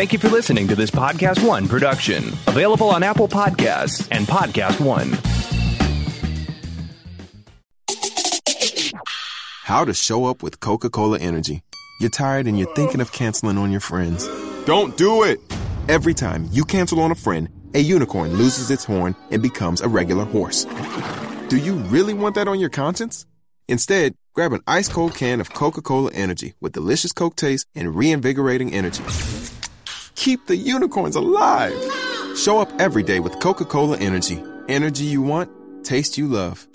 Thank you for listening to this Podcast One production, available on Apple Podcasts and Podcast One. How to show up with Coca Cola Energy. You're tired and you're thinking of canceling on your friends. Don't do it! Every time you cancel on a friend, a unicorn loses its horn and becomes a regular horse. Do you really want that on your conscience? Instead, grab an ice cold can of Coca Cola Energy with delicious Coke taste and reinvigorating energy. Keep the unicorns alive! Show up every day with Coca Cola Energy. Energy you want, taste you love.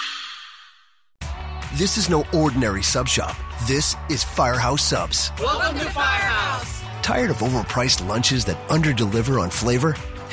This is no ordinary sub shop. This is Firehouse Subs. Welcome to Firehouse. Tired of overpriced lunches that underdeliver on flavor?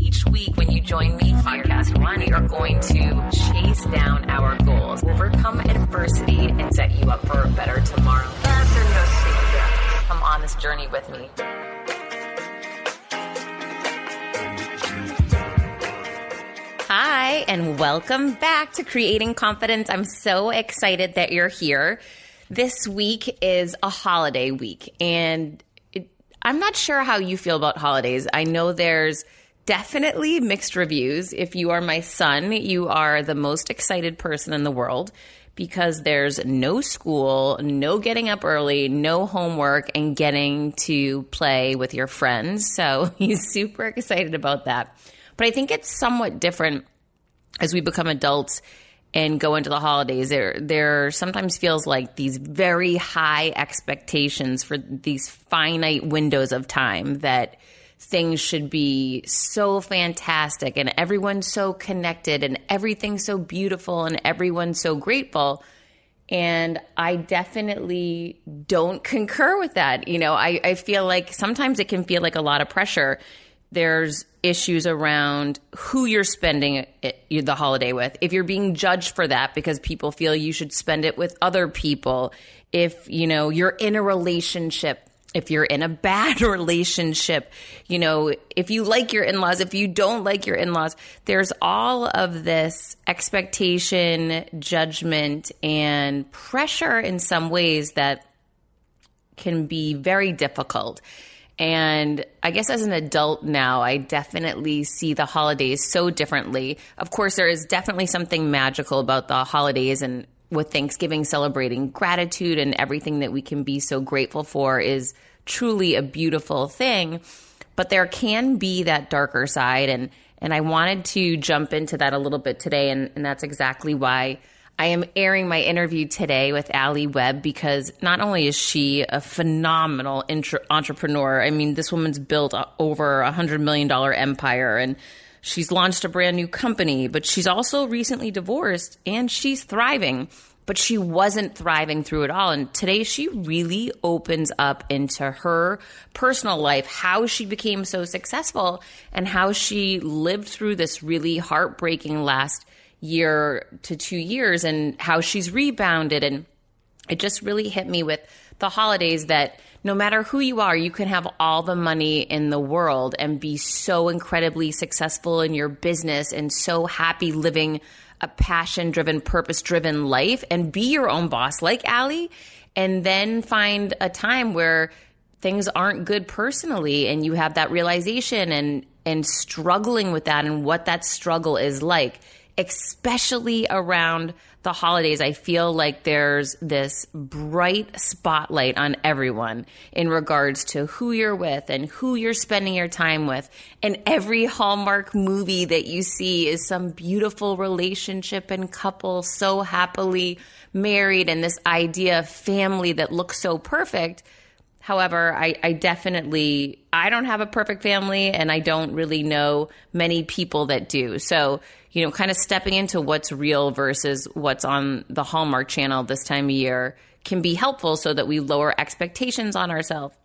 Each week, when you join me, Firecast One, you're going to chase down our goals, overcome adversity, and set you up for a better tomorrow. Come on this journey with me. Hi, and welcome back to Creating Confidence. I'm so excited that you're here. This week is a holiday week, and I'm not sure how you feel about holidays. I know there's definitely mixed reviews. If you are my son, you are the most excited person in the world because there's no school, no getting up early, no homework, and getting to play with your friends. So he's super excited about that. But I think it's somewhat different as we become adults and go into the holidays. There, there sometimes feels like these very high expectations for these finite windows of time that things should be so fantastic and everyone's so connected and everything's so beautiful and everyone's so grateful. And I definitely don't concur with that. You know, I, I feel like sometimes it can feel like a lot of pressure there's issues around who you're spending it, the holiday with. If you're being judged for that because people feel you should spend it with other people, if you know you're in a relationship, if you're in a bad relationship, you know, if you like your in-laws, if you don't like your in-laws, there's all of this expectation, judgment and pressure in some ways that can be very difficult. And I guess as an adult now, I definitely see the holidays so differently. Of course, there is definitely something magical about the holidays and with Thanksgiving celebrating gratitude and everything that we can be so grateful for is truly a beautiful thing. But there can be that darker side and and I wanted to jump into that a little bit today and, and that's exactly why I am airing my interview today with Alli Webb because not only is she a phenomenal intra- entrepreneur, I mean, this woman's built over a $100 million empire and she's launched a brand new company, but she's also recently divorced and she's thriving. But she wasn't thriving through it all. And today she really opens up into her personal life, how she became so successful and how she lived through this really heartbreaking last year to two years and how she's rebounded. And it just really hit me with the holidays that no matter who you are, you can have all the money in the world and be so incredibly successful in your business and so happy living a passion driven, purpose driven life and be your own boss like Alli. And then find a time where things aren't good personally and you have that realization and and struggling with that and what that struggle is like especially around the holidays, I feel like there's this bright spotlight on everyone in regards to who you're with and who you're spending your time with. And every Hallmark movie that you see is some beautiful relationship and couple so happily married and this idea of family that looks so perfect. However, I, I, definitely I don't have a perfect family and I don't really know many people that do. So you know, kind of stepping into what's real versus what's on the Hallmark channel this time of year can be helpful so that we lower expectations on ourselves.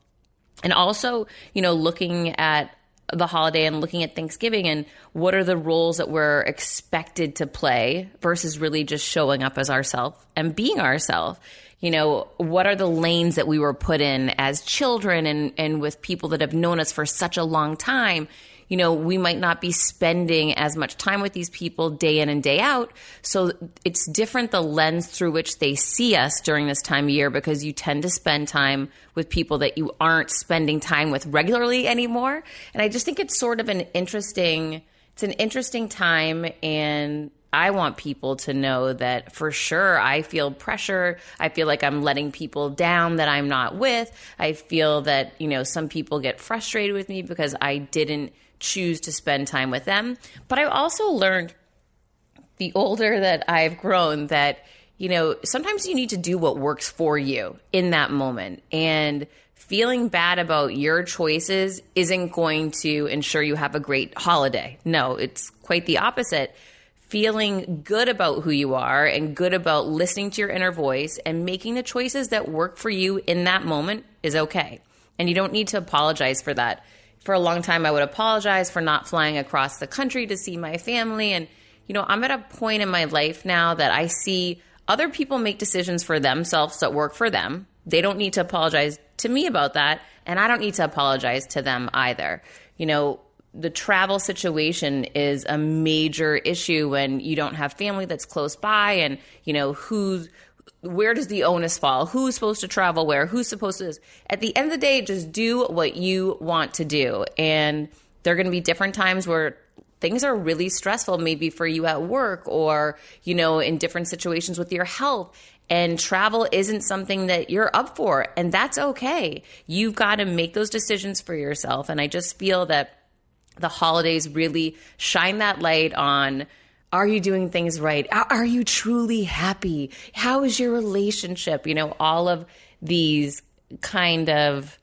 And also, you know, looking at the holiday and looking at Thanksgiving and what are the roles that we're expected to play versus really just showing up as ourselves and being ourselves. You know, what are the lanes that we were put in as children and, and with people that have known us for such a long time? you know, we might not be spending as much time with these people day in and day out. So it's different the lens through which they see us during this time of year because you tend to spend time with people that you aren't spending time with regularly anymore. And I just think it's sort of an interesting it's an interesting time and I want people to know that for sure I feel pressure. I feel like I'm letting people down that I'm not with. I feel that, you know, some people get frustrated with me because I didn't choose to spend time with them. But I've also learned the older that I've grown that, you know, sometimes you need to do what works for you in that moment. And feeling bad about your choices isn't going to ensure you have a great holiday. No, it's quite the opposite. Feeling good about who you are and good about listening to your inner voice and making the choices that work for you in that moment is okay. And you don't need to apologize for that for a long time, I would apologize for not flying across the country to see my family. And, you know, I'm at a point in my life now that I see other people make decisions for themselves that work for them. They don't need to apologize to me about that. And I don't need to apologize to them either. You know, the travel situation is a major issue when you don't have family that's close by and, you know, who's, where does the onus fall? Who's supposed to travel where? Who's supposed to? At the end of the day, just do what you want to do. And there are going to be different times where things are really stressful, maybe for you at work or, you know, in different situations with your health. And travel isn't something that you're up for. And that's okay. You've got to make those decisions for yourself. And I just feel that the holidays really shine that light on are you doing things right? Are you truly happy? How is your relationship? You know, all of these kind of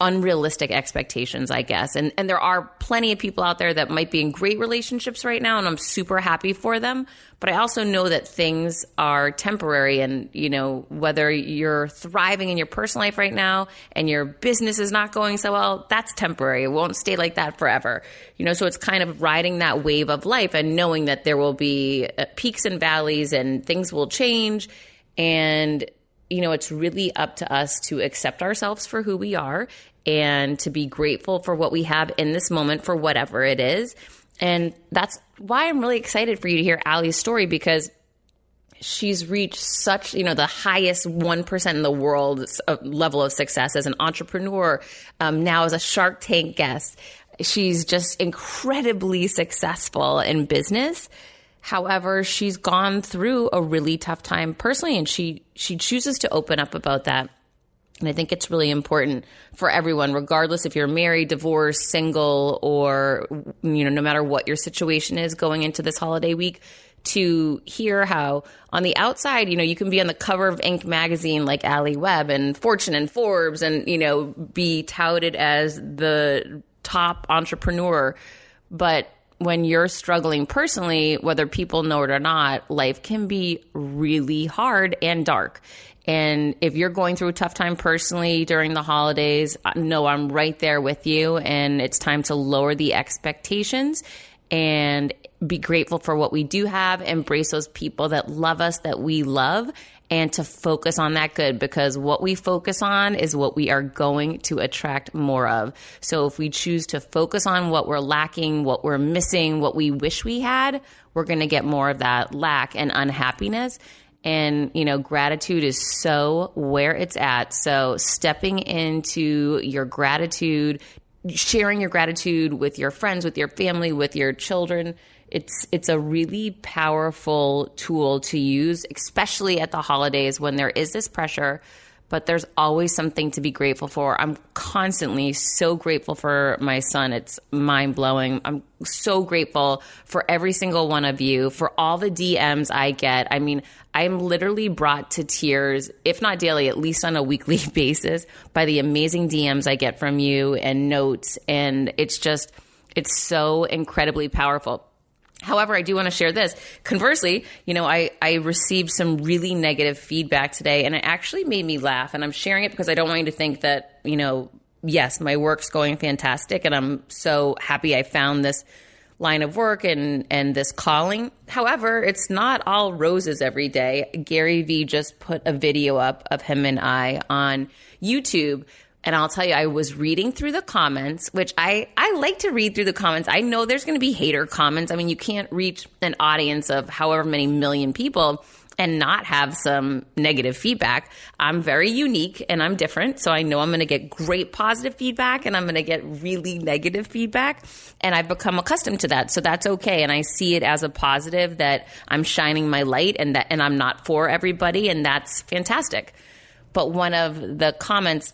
unrealistic expectations, I guess. And and there are plenty of people out there that might be in great relationships right now and I'm super happy for them, but I also know that things are temporary and, you know, whether you're thriving in your personal life right now and your business is not going so well, that's temporary. It won't stay like that forever. You know, so it's kind of riding that wave of life and knowing that there will be uh, peaks and valleys and things will change and you know, it's really up to us to accept ourselves for who we are and to be grateful for what we have in this moment for whatever it is. And that's why I'm really excited for you to hear Alli's story because she's reached such, you know, the highest 1% in the world level of success as an entrepreneur, um, now as a Shark Tank guest. She's just incredibly successful in business. However, she's gone through a really tough time personally and she she chooses to open up about that and I think it's really important for everyone, regardless if you're married, divorced, single, or, you know, no matter what your situation is going into this holiday week, to hear how on the outside, you know, you can be on the cover of Inc. magazine like Alli Webb and Fortune and Forbes and, you know, be touted as the top entrepreneur. But when you're struggling personally, whether people know it or not, life can be really hard and dark. And if you're going through a tough time personally during the holidays, uh, no, I'm right there with you. And it's time to lower the expectations and be grateful for what we do have, embrace those people that love us, that we love, and to focus on that good because what we focus on is what we are going to attract more of. So if we choose to focus on what we're lacking, what we're missing, what we wish we had, we're going to get more of that lack and unhappiness. And, you know, gratitude is so where it's at. So stepping into your gratitude, sharing your gratitude with your friends, with your family, with your children, it's it's a really powerful tool to use, especially at the holidays when there is this pressure but there's always something to be grateful for. I'm constantly so grateful for my son. It's mind blowing. I'm so grateful for every single one of you, for all the DMs I get. I mean, I'm literally brought to tears, if not daily, at least on a weekly basis, by the amazing DMs I get from you and notes. And it's just, it's so incredibly powerful. However, I do want to share this. Conversely, you know, I, I received some really negative feedback today and it actually made me laugh. And I'm sharing it because I don't want you to think that, you know, yes, my work's going fantastic, and I'm so happy I found this line of work and and this calling. However, it's not all roses every day. Gary Vee just put a video up of him and I on YouTube. And I'll tell you, I was reading through the comments, which I, I like to read through the comments. I know there's going to be hater comments. I mean, you can't reach an audience of however many million people and not have some negative feedback. I'm very unique and I'm different. So I know I'm going to get great positive feedback and I'm going to get really negative feedback. And I've become accustomed to that. So that's okay. And I see it as a positive that I'm shining my light and that, and I'm not for everybody. And that's fantastic. But one of the comments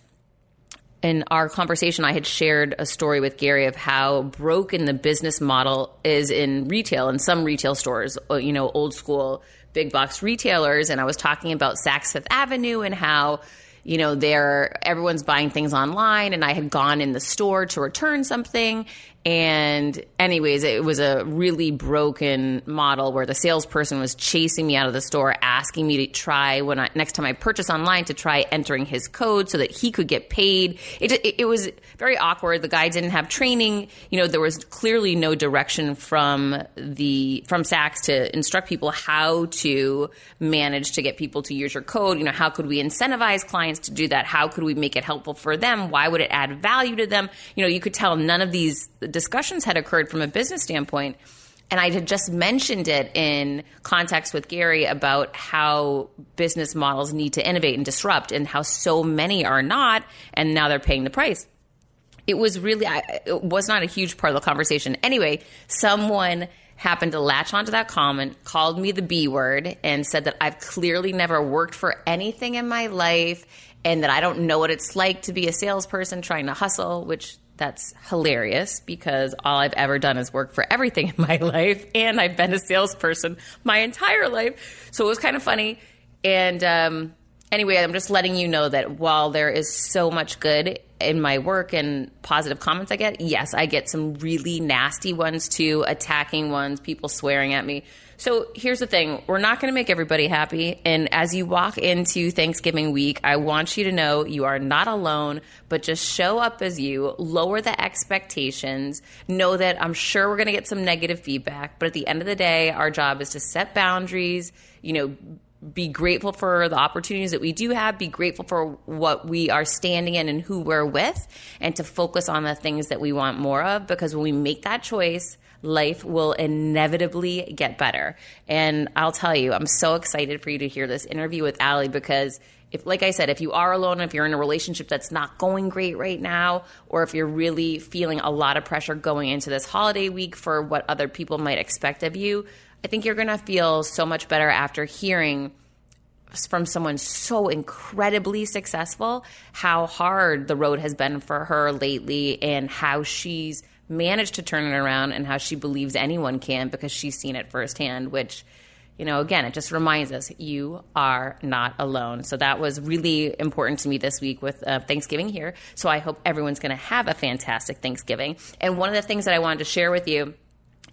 in our conversation, I had shared a story with Gary of how broken the business model is in retail in some retail stores, uh, you know, old school big box retailers, and I was talking about Saks Fifth Avenue and how you know they're everyone's buying things online and i had gone in the store to return something and anyways, it was a really broken model where the salesperson was chasing me out of the store, asking me to try when I next time I purchase online to try entering his code so that he could get paid. It, it, it was very awkward. The guy didn't have training. You know, there was clearly no direction from the from Saks to instruct people how to manage to get people to use your code. You know, how could we incentivize clients to do that? How could we make it helpful for them? Why would it add value to them? You know, you could tell none of these discussions had occurred from a business standpoint. And I had just mentioned it in context with Gary about how business models need to innovate and disrupt and how so many are not, and now they're paying the price. It was really, it was not a huge part of the conversation. Anyway, someone happened to latch onto that comment, called me the B word, and said that I've clearly never worked for anything in my life and that I don't know what it's like to be a salesperson trying to hustle, which that's hilarious because all I've ever done is work for everything in my life, and I've been a salesperson my entire life. So it was kind of funny. And um, anyway, I'm just letting you know that while there is so much good in my work and positive comments I get, yes, I get some really nasty ones too, attacking ones, people swearing at me. So here's the thing we're not going to make everybody happy. And as you walk into Thanksgiving week, I want you to know you are not alone, but just show up as you, lower the expectations, know that I'm sure we're going to get some negative feedback. But at the end of the day, our job is to set boundaries, you know, be grateful for the opportunities that we do have, be grateful for what we are standing in and who we're with, and to focus on the things that we want more of. Because when we make that choice, life will inevitably get better. And I'll tell you, I'm so excited for you to hear this interview with Alli because if like I said, if you are alone, if you're in a relationship that's not going great right now, or if you're really feeling a lot of pressure going into this holiday week for what other people might expect of you, I think you're going to feel so much better after hearing from someone so incredibly successful how hard the road has been for her lately and how she's managed to turn it around and how she believes anyone can because she's seen it firsthand, which, you know, again, it just reminds us you are not alone. So that was really important to me this week with uh, Thanksgiving here. So I hope everyone's going to have a fantastic Thanksgiving. And one of the things that I wanted to share with you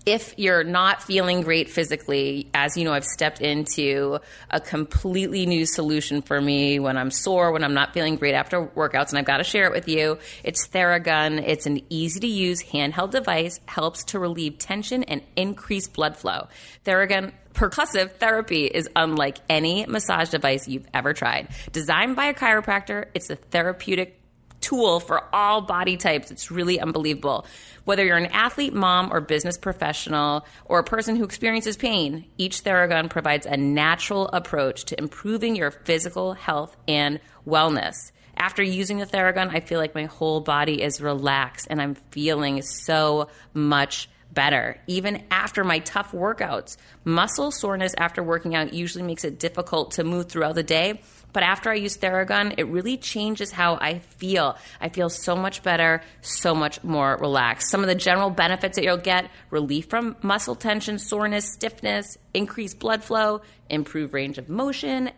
if you're not feeling great physically, as you know, I've stepped into a completely new solution for me when I'm sore, when I'm not feeling great after workouts, and I've got to share it with you. It's Theragun. It's an easy to use handheld device, helps to relieve tension and increase blood flow. Theragun percussive therapy is unlike any massage device you've ever tried. Designed by a chiropractor, it's a therapeutic tool for all body types. It's really unbelievable. Whether you're an athlete, mom, or business professional, or a person who experiences pain, each Theragun provides a natural approach to improving your physical health and wellness. After using the Theragun, I feel like my whole body is relaxed and I'm feeling so much better, even after my tough workouts. Muscle soreness after working out usually makes it difficult to move throughout the day. But after I use Theragun, it really changes how I feel. I feel so much better, so much more relaxed. Some of the general benefits that you'll get relief from muscle tension, soreness, stiffness, increased blood flow, improve range of motion,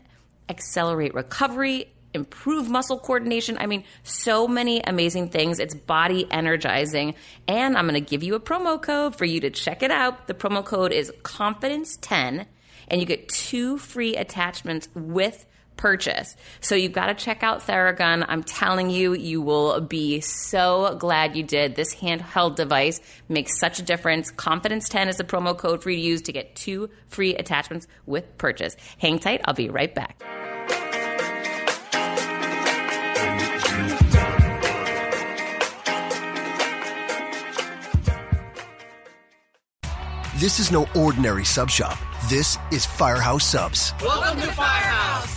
accelerate recovery, improve muscle coordination. I mean, so many amazing things. It's body energizing. And I'm going to give you a promo code for you to check it out. The promo code is confidence10 and you get two free attachments with purchase. So you've got to check out Theragun. I'm telling you, you will be so glad you did. This handheld device makes such a difference. Confidence 10 is the promo code for you to use to get two free attachments with purchase. Hang tight, I'll be right back. This is no ordinary sub shop. This is Firehouse Subs. Welcome to Firehouse.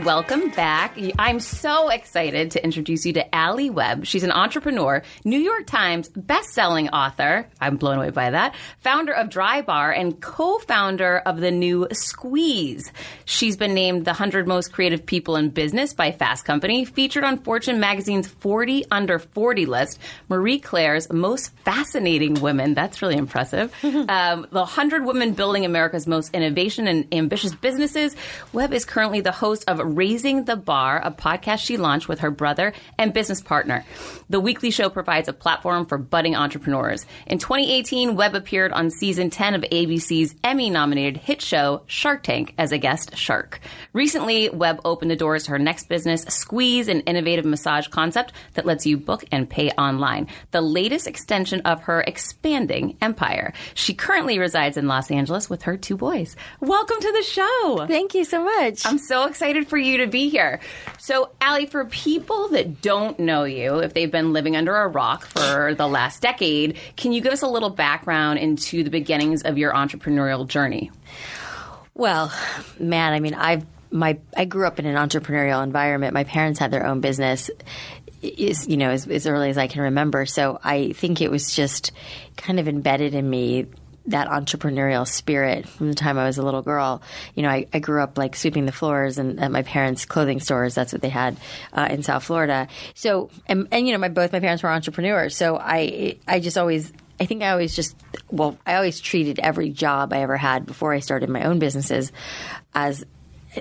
And welcome back. I'm so excited to introduce you to Alli Webb. She's an entrepreneur, New York Times best-selling author. I'm blown away by that. Founder of Drybar and co-founder of the new Squeeze. She's been named the 100 most creative people in business by Fast Company, featured on Fortune magazine's 40 under 40 list, Marie Claire's most fascinating women. That's really impressive. um, the 100 women building America's most innovation and ambitious businesses. Webb is currently the host of Raising the Bar, a podcast she launched with her brother and business partner. The weekly show provides a platform for budding entrepreneurs. In 2018, Webb appeared on season 10 of ABC's Emmy nominated hit show Shark Tank as a guest shark. Recently, Webb opened the doors to her next business, Squeeze, an innovative massage concept that lets you book and pay online. The latest extension of her expanding empire. She currently resides in Los Angeles with her two boys. Welcome to the show. Thank you so much. I'm so excited for you to be here. So, Alli, for people that don't know you, if they've been living under a rock for the last decade, can you give us a little background into the beginnings of your entrepreneurial journey? well, man, I mean, I've my I grew up in an entrepreneurial environment. My parents had their own business. Is you know as, as early as I can remember. So I think it was just kind of embedded in me that entrepreneurial spirit from the time I was a little girl. You know, I, I grew up like sweeping the floors and at my parents' clothing stores. That's what they had uh, in South Florida. So, and, and you know, my both my parents were entrepreneurs. So I, I just always. I think I always just, well, I always treated every job I ever had before I started my own businesses as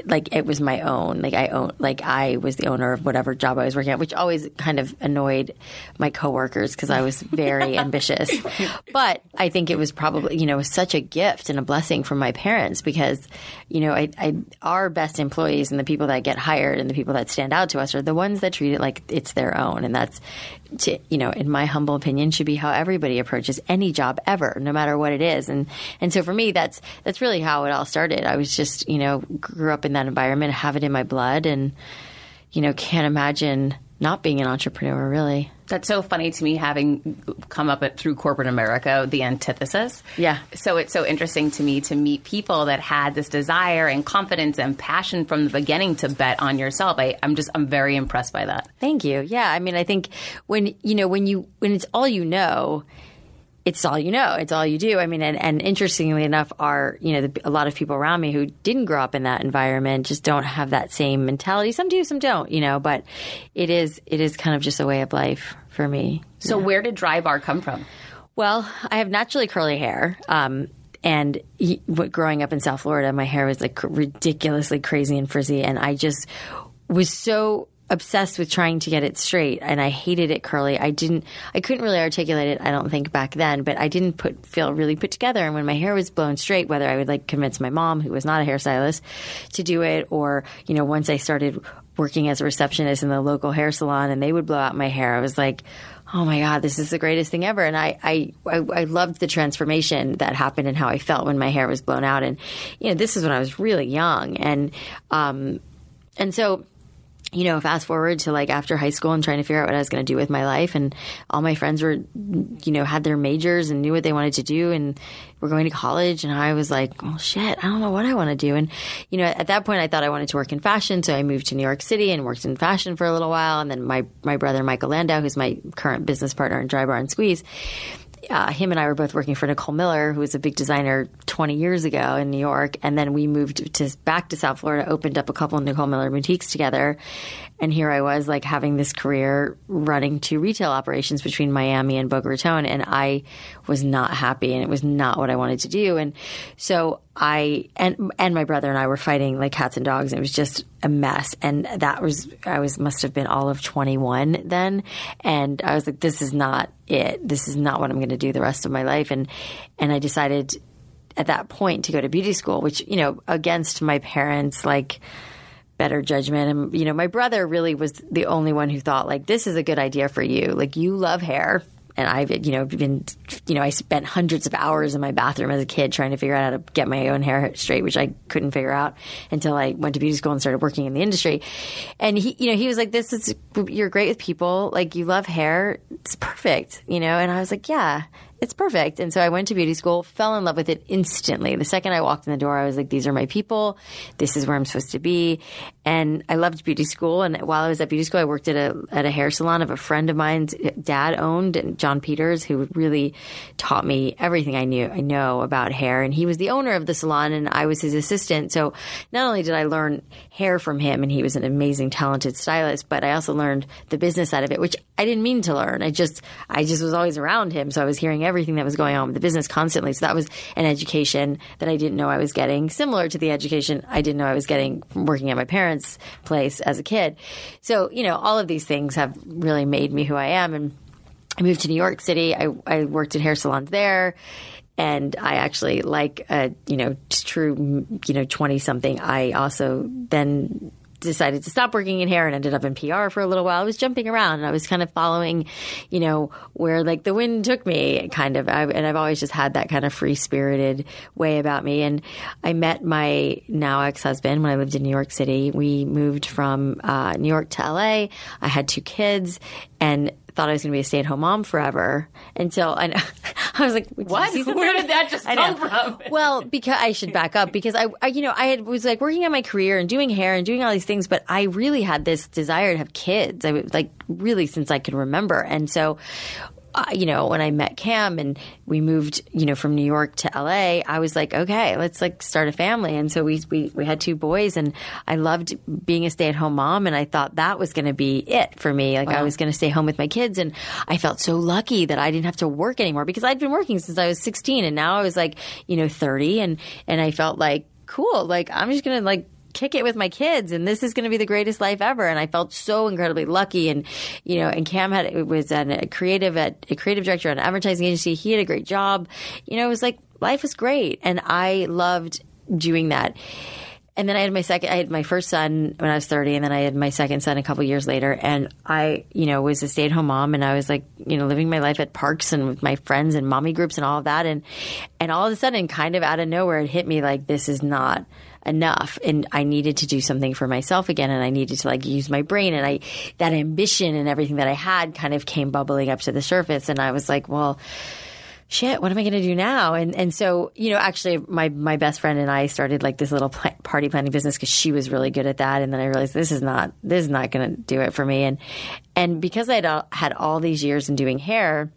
like it was my own. Like I own, like I was the owner of whatever job I was working at, which always kind of annoyed my coworkers because I was very ambitious. But I think it was probably, you know, such a gift and a blessing from my parents because, you know, I, I, our best employees and the people that get hired and the people that stand out to us are the ones that treat it like it's their own, and that's, to, you know, in my humble opinion, should be how everybody approaches any job ever, no matter what it is. And and so for me, that's that's really how it all started. I was just, you know, grew up in that environment, have it in my blood, and you know, can't imagine not being an entrepreneur. Really, That's so funny to me, having come up at, through corporate America, the antithesis. Yeah. So it's so interesting to me to meet people that had this desire and confidence and passion from the beginning to bet on yourself. I, I'm just, I'm very impressed by that. Thank you. Yeah, I mean, I think when you know when you when it's all you know, it's all you know. It's all you do. I mean, and, and interestingly enough, are you know the, a lot of people around me who didn't grow up in that environment just don't have that same mentality. Some do, some don't. You know, but it is it is kind of just a way of life for me. So where did Drybar come from? Well, I have naturally curly hair. Um, and he, growing up in South Florida, my hair was like ridiculously crazy and frizzy. And I just was so obsessed with trying to get it straight. And I hated it curly. I didn't, I couldn't really articulate it, I don't think, back then, but I didn't put, feel really put together. And when my hair was blown straight, whether I would like convince my mom, who was not a hairstylist, to do it, or, you know, once I started working as a receptionist in the local hair salon and they would blow out my hair, I was like, oh my god this is the greatest thing ever and I, I i i loved the transformation that happened and how i felt when my hair was blown out and you know this is when i was really young and um and so you know, fast forward to like after high school and trying to figure out what I was going to do with my life. And all my friends were, you know, had their majors and knew what they wanted to do and were going to college. And I was like, well, shit, I don't know what I want to do. And, you know, at that point I thought I wanted to work in fashion. So I moved to New York City and worked in fashion for a little while. And then my, my brother, Michael Landau, who's my current business partner in Drybar and Squeeze, uh, him and I were both working for Nicole Miller, who was a big designer 20 years ago in New York, and then we moved to back to South Florida, opened up a couple of Nicole Miller boutiques together, and here I was like having this career running two retail operations between Miami and Boca Raton, and I was not happy, and it was not what I wanted to do, and so I and and my brother and I were fighting like cats and dogs. And it was just a mess, and that was I was must have been all of 21 then, and I was like, this is not it. This is not what I'm going to do the rest of my life, and and I decided at that point to go to beauty school, which you know against my parents like better judgment. And, you know, my brother really was the only one who thought, like, this is a good idea for you. Like, you love hair. And I've, you know, been, you know, I spent hundreds of hours in my bathroom as a kid trying to figure out how to get my own hair straight, which I couldn't figure out until I went to beauty school and started working in the industry. And he, you know, he was like, this is, you're great with people. Like, you love hair. It's perfect, you know? And I was like, yeah it's perfect. And so I went to beauty school, fell in love with it instantly. The second I walked in the door, I was like, these are my people. This is where I'm supposed to be. And I loved beauty school. And while I was at beauty school, I worked at a, at a hair salon of a friend of mine's dad owned, John Peters, who really taught me everything I knew, I know about hair. And he was the owner of the salon and I was his assistant. So not only did I learn hair from him and he was an amazing, talented stylist, but I also learned the business side of it, which I didn't mean to learn. I just, I just was always around him. So I was hearing everything that was going on with the business constantly. So that was an education that I didn't know I was getting, similar to the education I didn't know I was getting from working at my parents' place as a kid. So, you know, all of these things have really made me who I am. And I moved to New York City. I, I worked in hair salons there and I actually like a you know true you know twenty something. I also then decided to stop working in hair and ended up in PR for a little while. I was jumping around and I was kind of following, you know, where like the wind took me kind of. I, and I've always just had that kind of free spirited way about me. And I met my now ex husband when I lived in New York City. We moved from uh, New York to LA. I had two kids and thought I was going to be a stay at home mom forever until I, I was like, what? Where did that just come from? well, because I should back up because I, I, you know, I had, was like working on my career and doing hair and doing all these things, but I really had this desire to have kids. I was like really since I can remember. And so uh, you know, when I met Cam and we moved, you know, from New York to LA, I was like, okay, let's like start a family. And so we we, we had two boys, and I loved being a stay at home mom, and I thought that was going to be it for me. Like wow. I was going to stay home with my kids, and I felt so lucky that I didn't have to work anymore because I'd been working since I was 16, and now I was like, you know, 30, and and I felt like cool, like I'm just gonna like kick it with my kids and this is going to be the greatest life ever. And I felt so incredibly lucky. And you know and Cam had it was a creative at a creative director at an advertising agency. He had a great job. You know it was like life was great. And I loved doing that. And then I had my second, I had my first son when I was 30, and then I had my second son a couple years later. And I, you know, was a stay at home mom, and I was like, you know, living my life at parks and with my friends and mommy groups and all of that. And, and all of a sudden, kind of out of nowhere, it hit me like, this is not, enough and I needed to do something for myself again and I needed to like use my brain and I that ambition and everything that I had kind of came bubbling up to the surface and I was like, well, shit, what am I going to do now? And and so you know, actually, my my best friend and I started like this little pl- party planning business because she was really good at that. And then I realized this is not this is not going to do it for me. And and because I had had all these years in doing hair,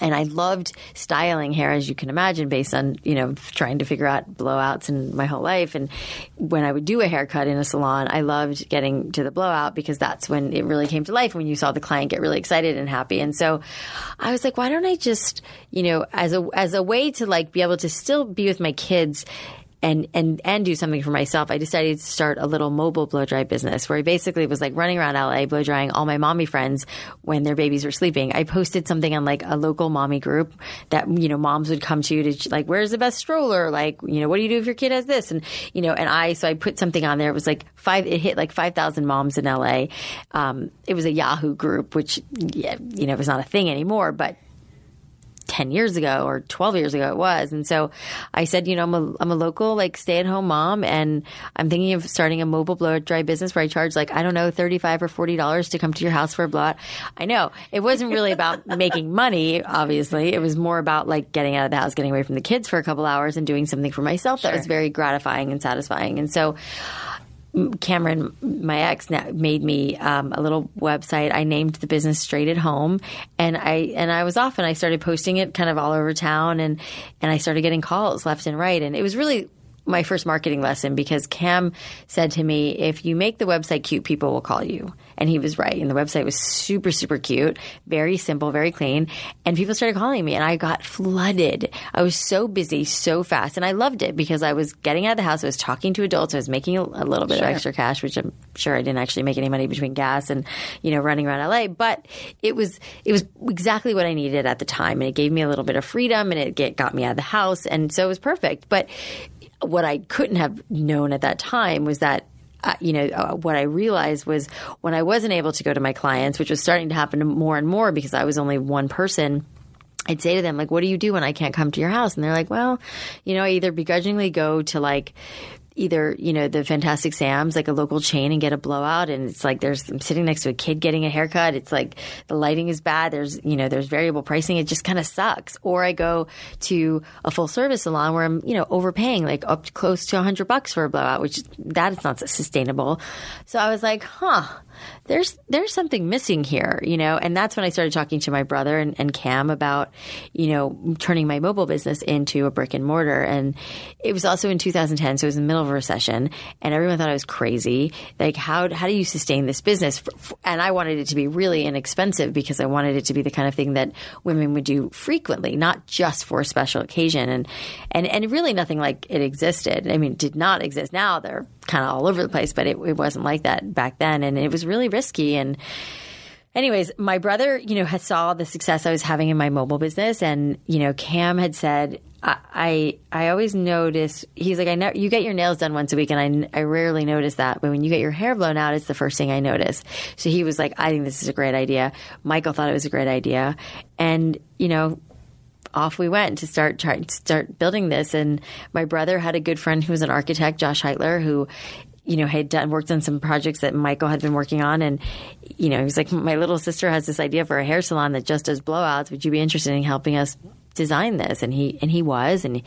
and I loved styling hair, as you can imagine, based on, you know, trying to figure out blowouts in my whole life. And when I would do a haircut in a salon, I loved getting to the blowout because that's when it really came to life, when you saw the client get really excited and happy. And so I was like, why don't I just, you know, as a, as a way to like be able to still be with my kids and and and do something for myself, I decided to start a little mobile blow dry business where I basically was like running around LA blow drying all my mommy friends when their babies were sleeping. I posted something on like a local mommy group that you know moms would come to to like where's the best stroller, like you know what do you do if your kid has this, and you know and I so I put something on there. It was like five. It hit like five thousand moms in LA. Um, it was a Yahoo group, which yeah, you know it was not a thing anymore, but 10 years ago or 12 years ago it was. And so I said, you know, I'm a, I'm a local like stay at home mom and I'm thinking of starting a mobile blow dry business where I charge like, I don't know, 35 or $40 to come to your house for a blowout. I know it wasn't really about making money, obviously. It was more about like getting out of the house, getting away from the kids for a couple hours and doing something for myself sure. that was very gratifying and satisfying. And so Cameron, my ex, made me um, a little website. I named the business Straight at Home, and I and I was off, and I started posting it kind of all over town, and and I started getting calls left and right, and it was really my first marketing lesson because Cam said to me, if you make the website cute, people will call you. And he was right. And the website was super, super cute, very simple, very clean. And people started calling me and I got flooded. I was so busy so fast. And I loved it because I was getting out of the house. I was talking to adults. I was making a, a little bit sure. of extra cash, which I'm sure I didn't actually make any money between gas and, you know, running around LA. But it was, it was exactly what I needed at the time. And it gave me a little bit of freedom and it get, got me out of the house. And so it was perfect. But what I couldn't have known at that time was that uh, you know, uh, what I realized was when I wasn't able to go to my clients, which was starting to happen more and more because I was only one person. I'd say to them, like, what do you do when I can't come to your house? And they're like, well, you know, I either begrudgingly go to like either you know the Fantastic Sam's like a local chain and get a blowout, and it's like there's I'm sitting next to a kid getting a haircut. It's like the lighting is bad. There's you know there's variable pricing. It just kind of sucks. Or I go to a full service salon where I'm you know overpaying like up close to a hundred bucks for a blowout, which that is not sustainable. So I was like, huh there's there's something missing here, you know. And that's when I started talking to my brother and, and Cam about, you know, turning my mobile business into a brick and mortar. And it was also in 2010, so it was in the middle of a recession, and everyone thought I was crazy. Like, how how do you sustain this business? And I wanted it to be really inexpensive because I wanted it to be the kind of thing that women would do frequently, not just for a special occasion. And and and really nothing like it existed. I mean, it did not exist. Now they're kind of all over the place, but it, it wasn't like that back then, and it was really risky and anyways, my brother, you know, had saw the success I was having in my mobile business, and you know, Cam had said, I I, I always notice. He's like, I know you get your nails done once a week, and I I rarely notice that, but when you get your hair blown out, it's the first thing I notice. So he was like, I think this is a great idea. Michael thought it was a great idea, and you know. Off we went to start try, start building this, and my brother had a good friend who was an architect, Josh Heitler, who you know, had done worked on some projects that Michael had been working on, and you know, he's like, my little sister has this idea for a hair salon that just does blowouts. Would you be interested in helping us design this? And he and he was, and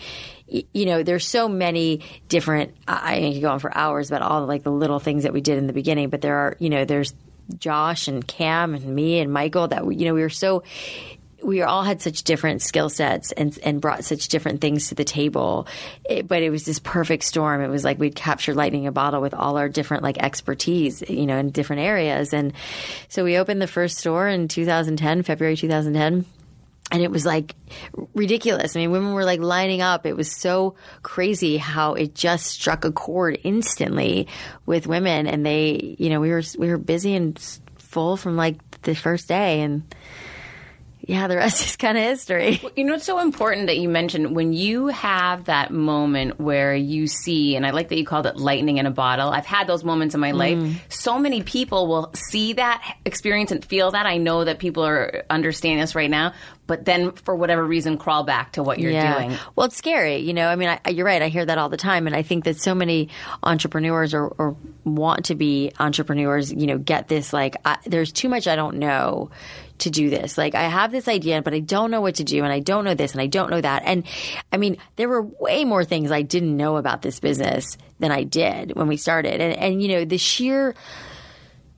you know, there's so many different. I could go on for hours about all the, like the little things that we did in the beginning, but there are, you know, there's Josh and Cam and me and Michael that we, you know, we were so we all had such different skill sets and, and brought such different things to the table. It, but it was this perfect storm. It was like we'd capture lightning in a bottle with all our different like expertise, you know, in different areas. And so we opened the first store in 2010, February 2010 and it was like ridiculous. I mean, women were like lining up. It was so crazy how it just struck a chord instantly with women, and they, you know, we were we were busy and full from like the first day, and yeah, the rest is kind of history. Well, you know, it's so important that you mentioned when you have that moment where you see, and I like that you called it lightning in a bottle. I've had those moments in my life. Mm. So many people will see that experience and feel that. I know that people are understanding this right now, but then for whatever reason crawl back to what you're yeah. doing. Well, it's scary. You know, I mean, I, you're right. I hear that all the time. And I think that so many entrepreneurs or, or want to be entrepreneurs, you know, get this like, I, there's too much I don't know to do this. Like I have this idea, but I don't know what to do and I don't know this and I don't know that. And I mean, there were way more things I didn't know about this business than I did when we started. And, and you know, the sheer,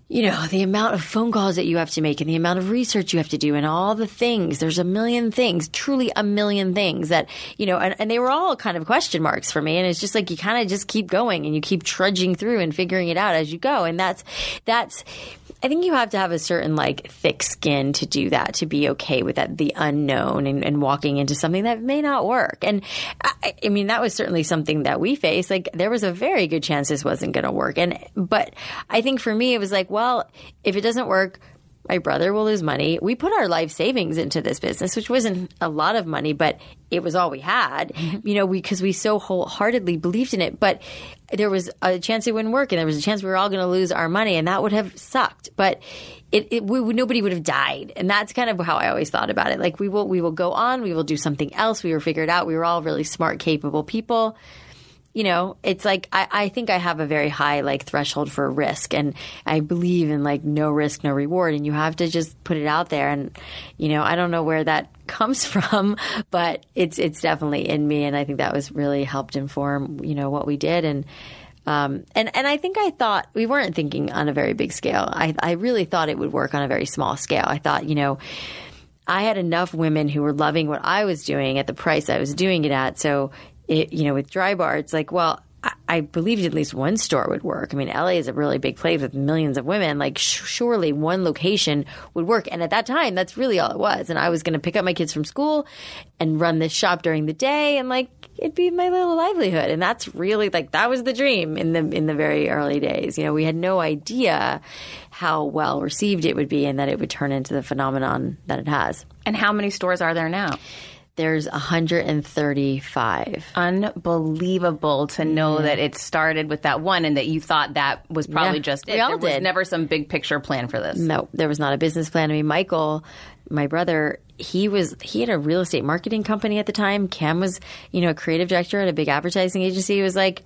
you know, the amount of phone calls that you have to make and the amount of research you have to do and all the things. There's a million things, truly a million things that, you know, and, and they were all kind of question marks for me. And it's just like you kind of just keep going and you keep trudging through and figuring it out as you go. And that's, that's, I think you have to have a certain like thick skin to do that, to be okay with that, the unknown and, and walking into something that may not work. And I, I, mean, that was certainly something that we faced. Like there was a very good chance this wasn't going to work. And, but I think for me, it was like, well, if it doesn't work, my brother will lose money. We put our life savings into this business, which wasn't a lot of money, but it was all we had, mm-hmm. you know, because we, we so wholeheartedly believed in it. But there was a chance it wouldn't work, and there was a chance we were all going to lose our money, and that would have sucked. But it, it we, nobody would have died, and that's kind of how I always thought about it. Like we will, we will go on, we will do something else. We were figured out. We were all really smart, capable people you know, it's like I, I think I have a very high like threshold for risk, and I believe in like no risk, no reward, and you have to just put it out there. And you know, I don't know where that comes from, but it's it's definitely in me, and I think that was really helped inform you know what we did and. Um, and and I think I thought we weren't thinking on a very big scale. I I really thought it would work on a very small scale. I thought you know. I had enough women who were loving what I was doing at the price I was doing it at. So, it, you know, with Drybar, it's like, well, I believed at least one store would work. I mean, LA is a really big place with millions of women. Like, sh- surely one location would work. And at that time, that's really all it was. And I was going to pick up my kids from school and run this shop during the day, and like it'd be my little livelihood. And that's really like that was the dream in the in the very early days. You know, we had no idea how well received it would be, and that it would turn into the phenomenon that it has. And how many stores are there now? There's 135. Unbelievable to know that it started with that one and that you thought that was probably Yeah, just we it. all there was did. never some big picture plan for this. No, there was not a business plan. I mean, Michael, my brother, he was he had a real estate marketing company at the time. Cam was, you know, a creative director at a big advertising agency. He was like,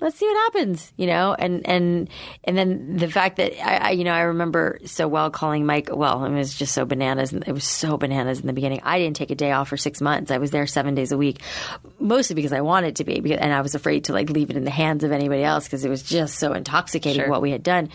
let's see what happens, you know, and and and then the fact that I, I you know I remember so well calling Mike. Well, it was just so bananas, and it was so bananas in the beginning. I didn't take a day off for six months. I was there seven days a week, mostly because I wanted to be, because, and I was afraid to like leave it in the hands of anybody else because it was just so intoxicating Sure. what we had done.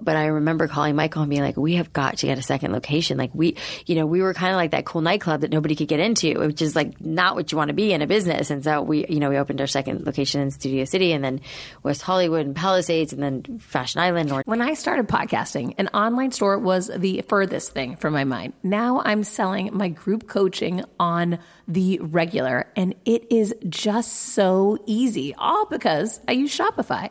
But I remember calling Michael and being like, "We have got to get a second location. Like we, you know, we were kind of like that cool nightclub that nobody could get into, which is like not what you want to be in a business." And so we, you know, we opened our second location in Studio City, and then West Hollywood and Palisades, and then Fashion Island. Or When I started podcasting, an online store was the furthest thing from my mind. Now I'm selling my group coaching on the regular, and it is just so easy, all because I use Shopify.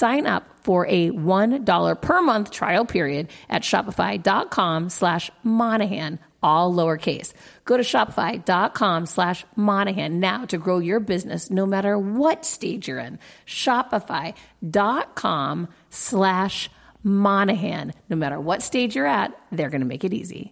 Sign up for a $1 per month trial period at shopify.com slash Monahan all lowercase. Go to shopify.com slash Monahan now to grow your business no matter what stage you're in. Shopify.com slash Monahan. No matter what stage you're at, they're going to make it easy.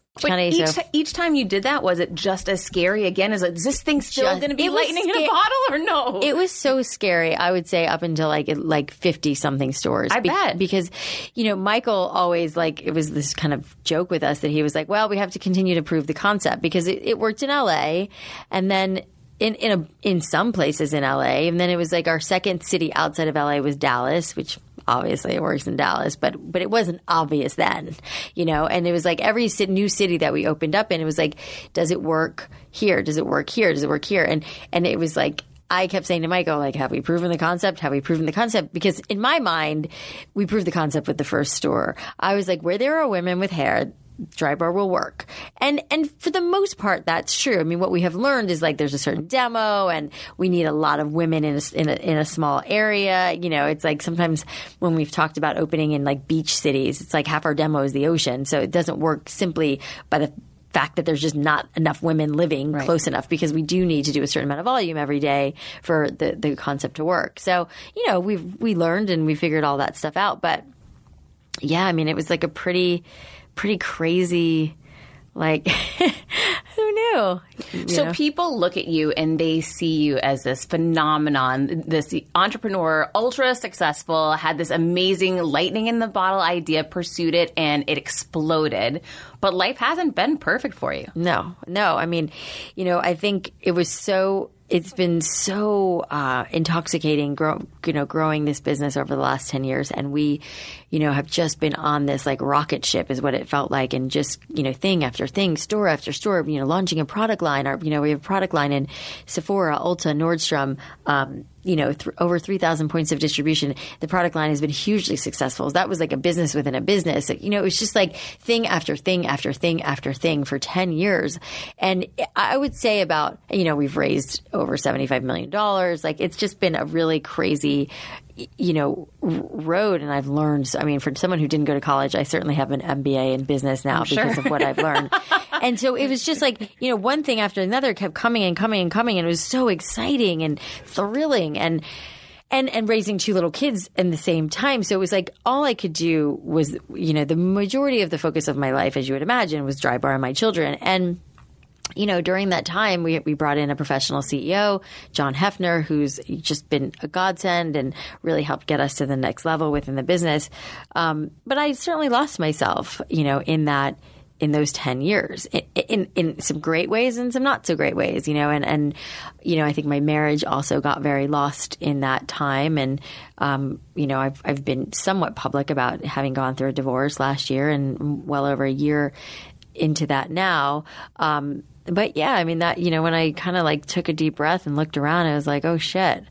But each, so. each time you did that, was it just as scary again? Is, it, is this thing still going to be lightning sca- in a bottle or no? It was so scary. I would say up until like like fifty something stores. I be- bet because you know Michael always like it was this kind of joke with us that he was like, well, we have to continue to prove the concept because it, it worked in L.A. and then in in a in some places in LA, and then it was like our second city outside of LA was Dallas, which obviously it works in Dallas, but but it wasn't obvious then, you know. And it was like every new city that we opened up in, it was like, does it work here? Does it work here? Does it work here? And and it was like I kept saying to Michael, like, have we proven the concept? Have we proven the concept? Because in my mind, we proved the concept with the first store. I was like, where there are women with hair, Drybar will work. And and for the most part, that's true. I mean, what we have learned is like there's a certain demo, and we need a lot of women in a, in a, in a small area. You know, it's like sometimes when we've talked about opening in like beach cities, it's like half our demo is the ocean, so it doesn't work simply by the fact that there's just not enough women living right. close enough because we do need to do a certain amount of volume every day for the, the concept to work. So, you know, we've we learned and we figured all that stuff out. But yeah, I mean it was like a pretty pretty crazy. Like, who knew? You so know? people look at you and they see you as this phenomenon, this entrepreneur, ultra successful, had this amazing lightning in the bottle idea, pursued it, and it exploded. But life hasn't been perfect for you. No, no. I mean, you know, I think it was so it's been so uh, intoxicating, grow, you know, growing this business over the last ten years, and we, you know, have just been on this like rocket ship, is what it felt like, and just you know, thing after thing, store after store, you know, launching a product line. Our, you know, we have a product line in Sephora, Ulta, Nordstrom, um, you know, th- over 3,000 points of distribution. The product line has been hugely successful. That was like a business within a business. You know, it was just like thing after thing after thing after thing for 10 years. And I would say about, you know, we've raised over $75 million. Like it's just been a really crazy, you know, road. And I've learned, I mean, for someone who didn't go to college, I certainly have an MBA in business now I'm because sure. of what I've learned. and so it was just like, you know, one thing after another kept coming and coming and coming. And it was so exciting and thrilling and, and and raising two little kids in the same time. So it was like all I could do was, you know, the majority of the focus of my life, as you would imagine, was Drybar and my children. And you know, during that time, we, we brought in a professional CEO, John Heffner, who's just been a godsend and really helped get us to the next level within the business. Um, but I certainly lost myself, you know, in that in those 10 years in, in, in, some great ways and some not so great ways, you know, and, and, you know, I think my marriage also got very lost in that time. And, um, you know, I've, I've been somewhat public about having gone through a divorce last year and well over a year into that now. Um, but yeah, I mean that you know when I kind of like took a deep breath and looked around, I was like, oh shit,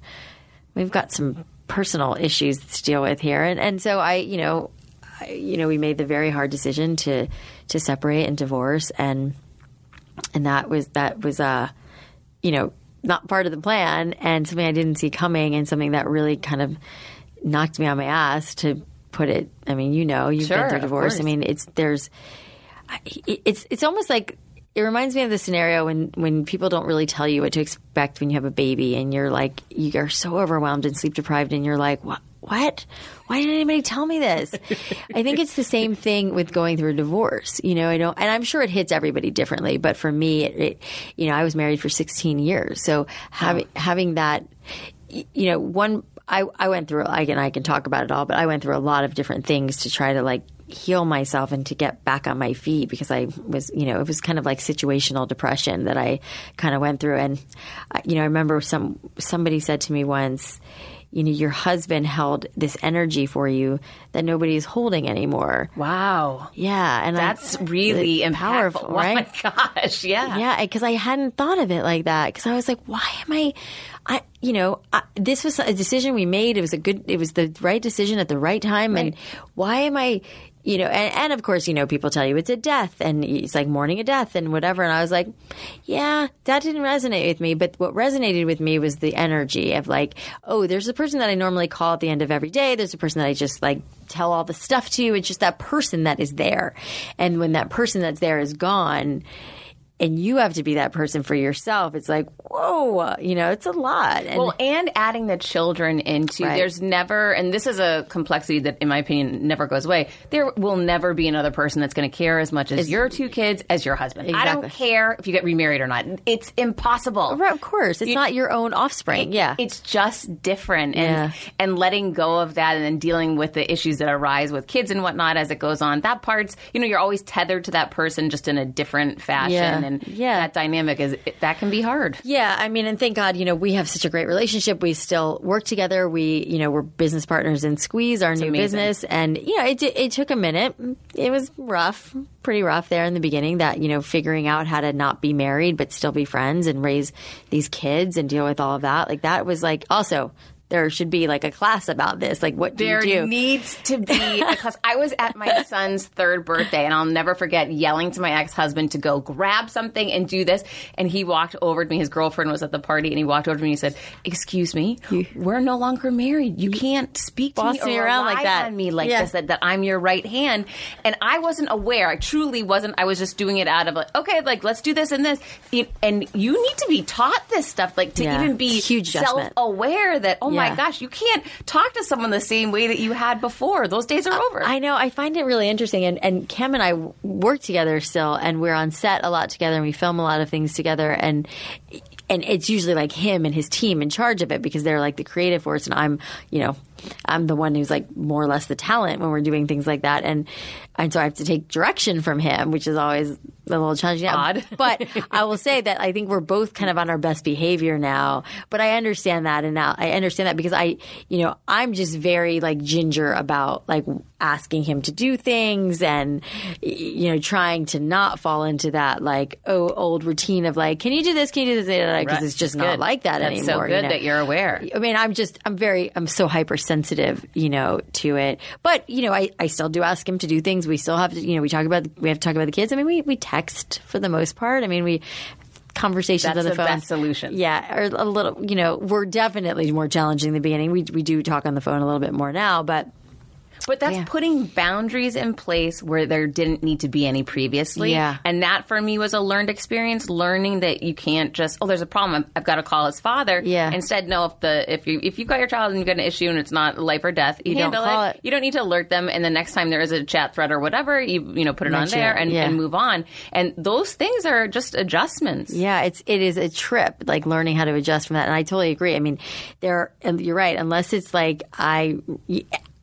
we've got some personal issues to deal with here, and and so I you know, I, you know we made the very hard decision to to separate and divorce, and and that was that was uh you know not part of the plan and something I didn't see coming and something that really kind of knocked me on my ass to put it. I mean, you know, you've sure, been through divorce. I mean, it's there's it's it's almost like it reminds me of the scenario when, when people don't really tell you what to expect when you have a baby and you're like, you are so overwhelmed and sleep deprived and you're like, what? What? Why didn't anybody tell me this? I think it's the same thing with going through a divorce. You know, I don't, and I'm sure it hits everybody differently, but for me, it, it you know, I was married for 16 years. So having, oh. having that, you know, one, I, I went through, I can, I can talk about it all, but I went through a lot of different things to try to like heal myself and to get back on my feet because I was, you know, it was kind of like situational depression that I kind of went through. And, you know, I remember some, somebody said to me once, you know, your husband held this energy for you that nobody is holding anymore. Wow. Yeah. And that's I, really powerful, right? Oh my gosh. Yeah. Yeah. Cause I hadn't thought of it like that. Cause I was like, why am I, I, you know, I, this was a decision we made. It was a good, it was the right decision at the right time. Right. And why am I, you know, and, and of course, you know, people tell you it's a death and it's like mourning a death and whatever. And I was like, yeah, that didn't resonate with me. But what resonated with me was the energy of like, oh, there's a person that I normally call at the end of every day. There's a person that I just like tell all the stuff to. It's just that person that is there. And when that person that's there is gone, and you have to be that person for yourself. It's like, whoa, you know, it's a lot. And, well, and adding the children into right. there's never, and this is a complexity that, in my opinion, never goes away. There will never be another person that's going to care as much as it's, your two kids as your husband. Exactly. I don't care if you get remarried or not. It's impossible. Right, of course, it's you, not your own offspring. It, yeah, it's just different, and yeah. and letting go of that, and then dealing with the issues that arise with kids and whatnot as it goes on. That part's, you know, you're always tethered to that person just in a different fashion. Yeah and yeah. that dynamic is that can be hard. Yeah, I mean, and thank God, you know, we have such a great relationship. We still work together. We, you know, we're business partners in Squeeze, our it's new amazing. business, and you know, it it took a minute. It was rough, pretty rough there in the beginning. That you know, figuring out how to not be married but still be friends and raise these kids and deal with all of that. Like that was like also there should be like a class about this. Like, what do there you do? needs to be a class. I was at my son's third birthday, and I'll never forget yelling to my ex husband to go grab something and do this. And he walked over to me. His girlfriend was at the party, and he walked over to me and he said, "Excuse me, we're no longer married. You can't speak to me, me around like that on me like yeah. this. That, that I'm your right hand." And I wasn't aware. I truly wasn't. I was just doing it out of like, okay, like let's do this and this. And you need to be taught this stuff, like to yeah. even be huge self aware that oh my gosh, you can't talk to someone the same way that you had before. Those days are over. I know. I find it really interesting. And, and Cam and I work together still, and we're on set a lot together, and we film a lot of things together. And and it's usually like him and his team in charge of it because they're like the creative force, and I'm, you know, I'm the one who's like more or less the talent when we're doing things like that, and and so I have to take direction from him, which is always a little challenging. Odd, but I will say that I think we're both kind of on our best behavior now. But I understand that, and now I understand that because I, you know, I'm just very like ginger about like asking him to do things and you know trying to not fall into that like oh old routine of like can you do this can you do this because right. it's just not like that That's anymore. so good you know? that you're aware. I mean, I'm just I'm very I'm so hypersensitive, you know, to it. But you know, I I still do ask him to do things. We still have to, you know, we talk about we have to talk about the kids. I mean, we we text for the most part. I mean, we conversations That's on the, the phone. Best solution. Yeah, or a little. You know, we're definitely more challenging in the beginning. We we do talk on the phone a little bit more now, but but that's yeah. putting boundaries in place where there didn't need to be any previously. Yeah. And that for me was a learned experience, learning that you can't just, oh, there's a problem. I've got to call his father. Yeah. Instead, no, if the, if you, if you've got your child and you've got an issue and it's not life or death, you, you handle it. it. You don't need to alert them. And the next time there is a chat thread or whatever, you, you know, put it Mention on there and, yeah. and move on. And those things are just adjustments. Yeah. It's, it is a trip, like learning how to adjust from that. And I totally agree. I mean, there, you're right. Unless it's like, I,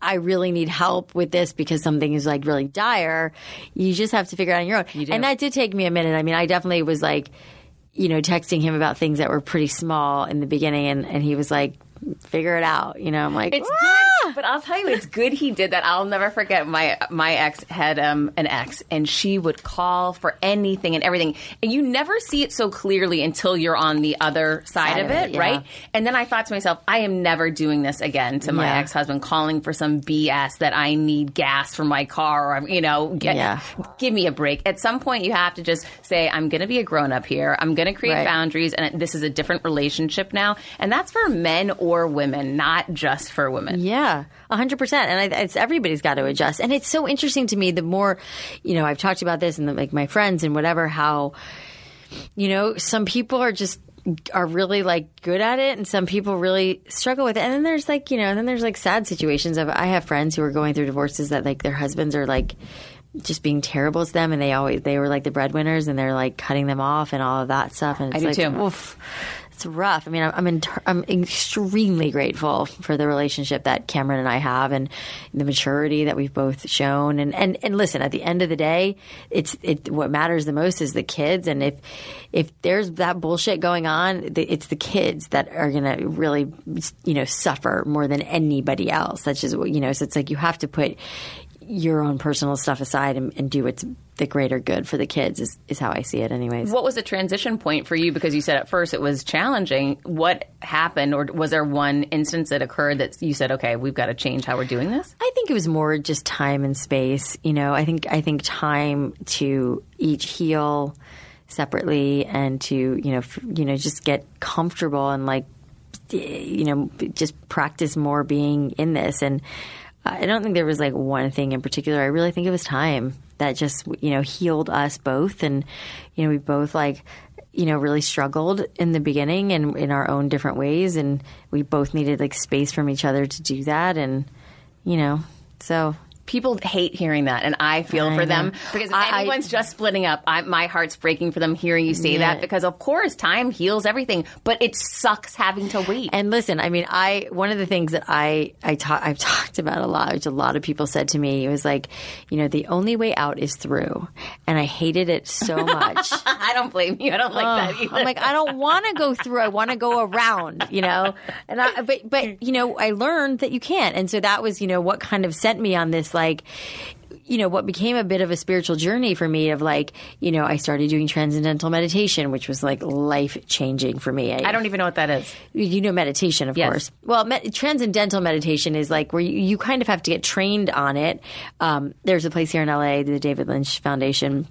I really need help with this because something is like really dire, you just have to figure it out on your own. And that did take me a minute. I mean, I definitely was like, you know, texting him about things that were pretty small in the beginning, and, and he was like, figure it out. You know, I'm like, it's good, but I'll tell you, it's good he did that. I'll never forget my my ex had um, an ex, and she would call for anything and everything, and you never see it so clearly until you're on the other side, side of, it, it yeah. right? And then I thought to myself, I am never doing this again to my yeah. ex husband, calling for some BS that I need gas for my car, or you know, get, yeah. give me a break. At some point, you have to just say, I'm going to be a grown up here. I'm going to create right. boundaries, and this is a different relationship now, and that's for men for women, not just for women. Yeah, 100%. And I, it's everybody's got to adjust. And it's so interesting to me the more, you know, I've talked about this and the, like my friends and whatever, how, you know, some people are just are really like good at it and some people really struggle with it and then there's like you know and then there's like sad situations of i have friends who are going through divorces that like their husbands are like just being terrible to them and they always they were like the breadwinners and they're like cutting them off and all of that stuff and it's I like do too. Oof it's rough. I mean, I'm in, I'm extremely grateful for the relationship that Cameron and I have, and the maturity that we've both shown. And and and listen, at the end of the day, it's it. What matters the most is the kids. And if if there's that bullshit going on, it's the kids that are gonna really, you know, suffer more than anybody else. That's just you know. So it's like you have to put your own personal stuff aside and, and do what's the greater good for the kids is, is how I see it anyways. What was the transition point for you? Because you said at first it was challenging. What happened or was there one instance that occurred that you said, okay, we've got to change how we're doing this? I think it was more just time and space. You know, I think, I think time to each heal separately and to, you know, f- you know, just get comfortable and like, eh, you know, just practice more being in this. And, I don't think there was like one thing in particular. I really think it was time that just you know healed us both, and you know we both like you know really struggled in the beginning and in our own different ways, and we both needed like space from each other to do that, and you know so people hate hearing that, and I feel I for know. them because if I- anyone's just splitting up, I, my heart's breaking for them hearing you say Yeah. that because of course time heals everything, but it sucks having to wait. And listen, I mean, I one of the things that I I ta- I've talked about a lot, which a lot of people said to me, it was like, you know, the only way out is through, and I hated it so much. I don't blame you. I don't like that either. I'm like, I don't want to go through. I want to go around, you know. And I, but but you know, I learned that you can't, and so that was you know what kind of sent me on this like. You know, what became a bit of a spiritual journey for me of like, you know, I started doing transcendental meditation, which was like life changing for me. I don't even know what that is. You know meditation, of Yes. course. Well, med- transcendental meditation is like where you, you kind of have to get trained on it. Um, there's a place here in LA, the David Lynch Foundation.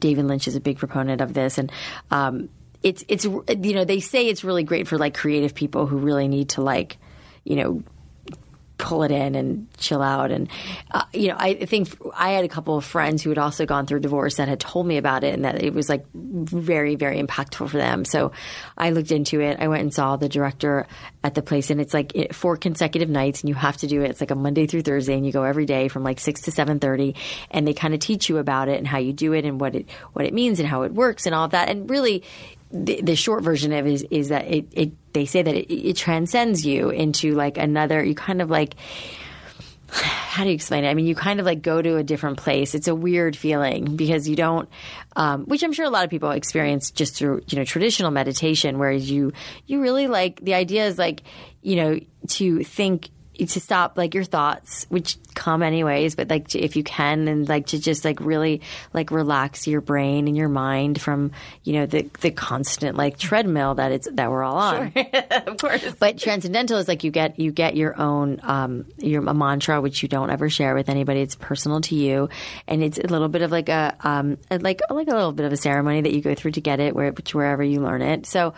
David Lynch is a big proponent of this, and um, it's it's you know they say it's really great for like creative people who really need to like you know pull it in and chill out. And, uh, you know, I think I had a couple of friends who had also gone through divorce that had told me about it and that it was like very, very impactful for them. So I looked into it. I went and saw the director at the place and it's like it, four consecutive nights and you have to do it. It's like a Monday through Thursday and you go every day from like six to 730 and they kind of teach you about it and how you do it and what it, what it means and how it works and all of that. And really, the, the short version of it is, is that it, it they say that it, it transcends you into like another you kind of like how do you explain it? I mean, you kind of like go to a different place. It's a weird feeling because you don't, um, which I'm sure a lot of people experience just through you know traditional meditation, whereas you you really like the idea is like you know to think to stop like your thoughts, which come anyways, but like to, if you can, and like to just like really like relax your brain and your mind from you know the the constant like treadmill that it's that we're all on. of course. But transcendental is like you get you get your own um, your a mantra which you don't ever share with anybody. It's personal to you, and it's a little bit of like a um, like like a little bit of a ceremony that you go through to get it where wherever you learn it. So,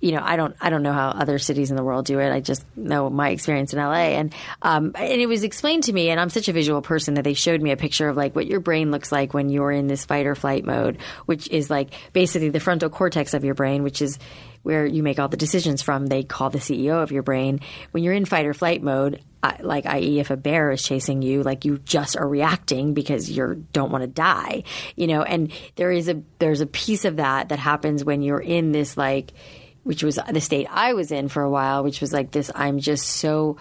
you know, I don't I don't know how other cities in the world do it. I just know my experience in LA, and um, and it was explained to me, and I'm such a visual person that they showed me a picture of like what your brain looks like when you're in this fight or flight mode, which is like basically the frontal cortex of your brain, which is where you make all the decisions from. They call the CEO of your brain. When you're in fight or flight mode, like i.e. if a bear is chasing you, like you just are reacting because you don't want to die, you know. And there is a there's a piece of that that happens when you're in this like, which was the state I was in for a while, which was like this. I'm just so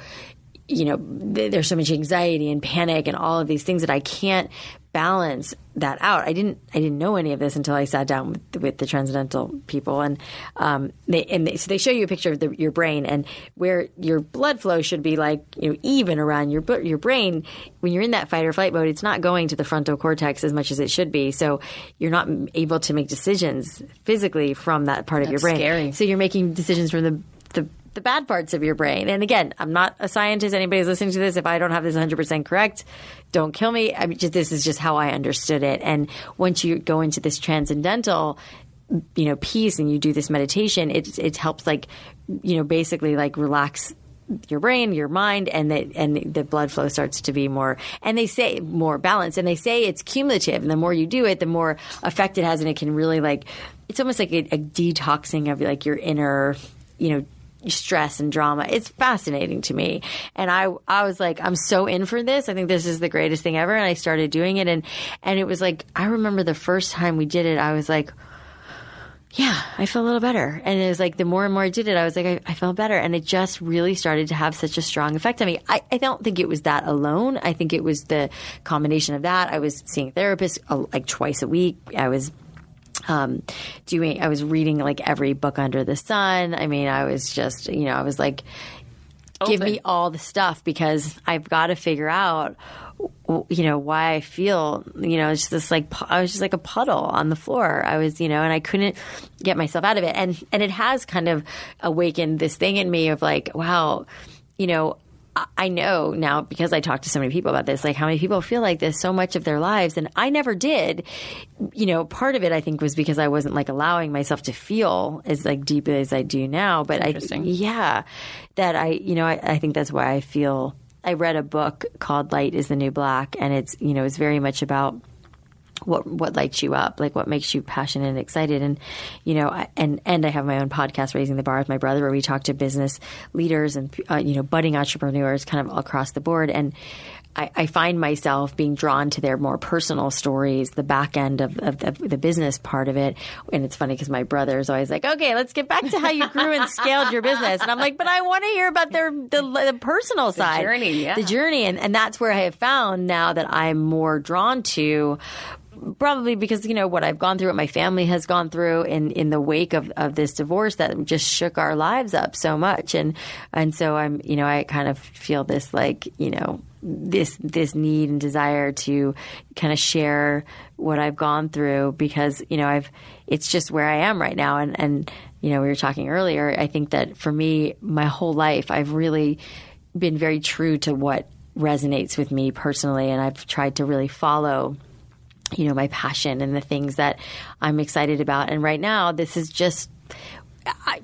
you know, th- there's so much anxiety and panic and all of these things that I can't balance that out. I didn't, I didn't know any of this until I sat down with, with the transcendental people, and um, they and they, so they show you a picture of the, your brain and where your blood flow should be like you know even around your your brain. When you're in that fight or flight mode, it's not going to the frontal cortex as much as it should be. So you're not able to make decisions physically from that part of your brain. scary. So you're making decisions from the the the bad parts of your brain. And again, I'm not a scientist. Anybody's listening to this, if I don't have this 100% correct, don't kill me. I mean, just, this is just how I understood it. And once you go into this transcendental, you know, piece and you do this meditation, it it helps like, you know, basically like relax your brain, your mind, and the and the blood flow starts to be more. And they say more balanced, and they say it's cumulative. And the more you do it, the more effect it has, and it can really like. It's almost like a, a detoxing of like your inner, you know, stress and drama. It's fascinating to me. And I I was like, I'm so in for this. I think this is the greatest thing ever. And I started doing it and and it was like I remember the first time we did it, I was like yeah, I feel a little better. And it was like the more and more I did it, I was like, I, I felt better. And it just really started to have such a strong effect on me. I, I don't think it was that alone. I think it was the combination of that. I was seeing therapists uh, like twice a week. I was um, doing, I was reading like every book under the sun. I mean, I was just, you know, I was like, give me all the stuff because I've got to figure out, you know, why I feel, you know, it's just this like, I was just like a puddle on the floor. I was, you know, and I couldn't get myself out of it. And, and it has kind of awakened this thing in me of like, wow, you know, I- know now because I talk to so many people about this, like how many people feel like this so much of their lives. And I never did. You know, part of it I think was because I wasn't like allowing myself to feel as like deeply as I do now. But I, yeah, that I, you know, I, I think that's why I feel I read a book called Light is the New Black, and it's you know it's very much about what what lights you up, like what makes you passionate and excited. And you know, I, and and I have my own podcast, Raising the Bar with my brother, where we talk to business leaders and uh, you know budding entrepreneurs, kind of across the board. And I, I, find myself being drawn to their more personal stories, the back end of, of, of the business part of it. And it's funny because my brother is always like, "Okay, let's get back to how you grew and scaled your business." And I'm like, "But I want to hear about their the, the personal the side, journey, yeah. the journey." And and that's where I have found now that I'm more drawn to probably because you know what I've gone through, what my family has gone through in in the wake of, of this divorce that just shook our lives up so much, and and so I'm you know I kind of feel this like you know this this need and desire to kind of share what I've gone through because you know I've it's just where I am right now. And and you know we were talking earlier I think that for me my whole life I've really been very true to what resonates with me personally. And I've tried to really follow you know my passion and the things that I'm excited about and right now this is just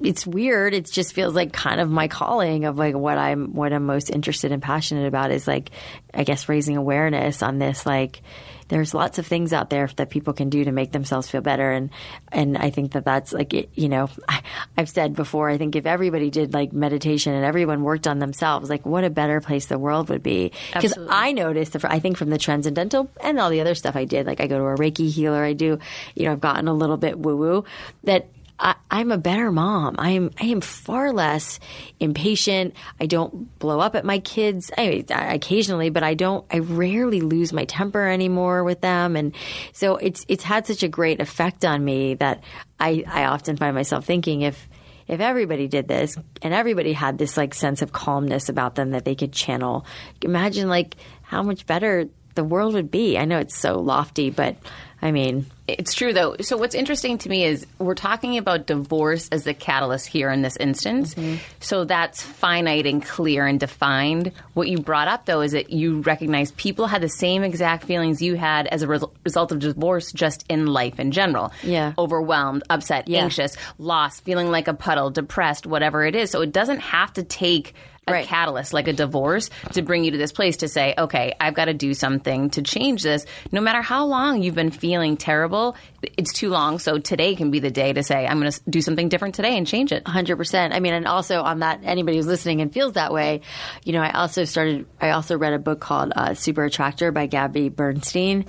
it's weird. It just feels like kind of my calling of like what I'm what I'm most interested and passionate about is like I guess raising awareness on this like there's lots of things out there that people can do to make themselves feel better. And and I think that that's like it, you know I, I've said before I think if everybody did like meditation and everyone worked on themselves like what a better place the world would be. Because I noticed I think from the transcendental and all the other stuff I did like I go to a Reiki healer I do you know I've gotten a little bit woo woo that I, am a better mom. I am I am far less impatient. I don't blow up at my kids. I, I, occasionally, but I don't. I rarely lose my temper anymore with them, and so it's it's had such a great effect on me that I I often find myself thinking if if everybody did this and everybody had this like sense of calmness about them that they could channel, imagine like how much better the world would be. I know it's so lofty, but I mean, it's true though. So what's interesting to me is we're talking about divorce as the catalyst here in this instance. Mm-hmm. So that's finite and clear and defined. What you brought up though is that you recognize people had the same exact feelings you had as a re- result of divorce just in life in general. Yeah. Overwhelmed, upset, yeah. anxious, lost, feeling like a puddle, depressed, whatever it is. So it doesn't have to take a right. catalyst like a divorce to bring you to this place to say, okay, I've got to do something to change this. No matter how long you've been feeling terrible, it's too long. So today can be the day to say, I'm going to do something different today and change it. 100%. I mean, and also on that, anybody who's listening and feels that way, you know, I also started, I also read a book called uh, Super Attractor by Gabby Bernstein.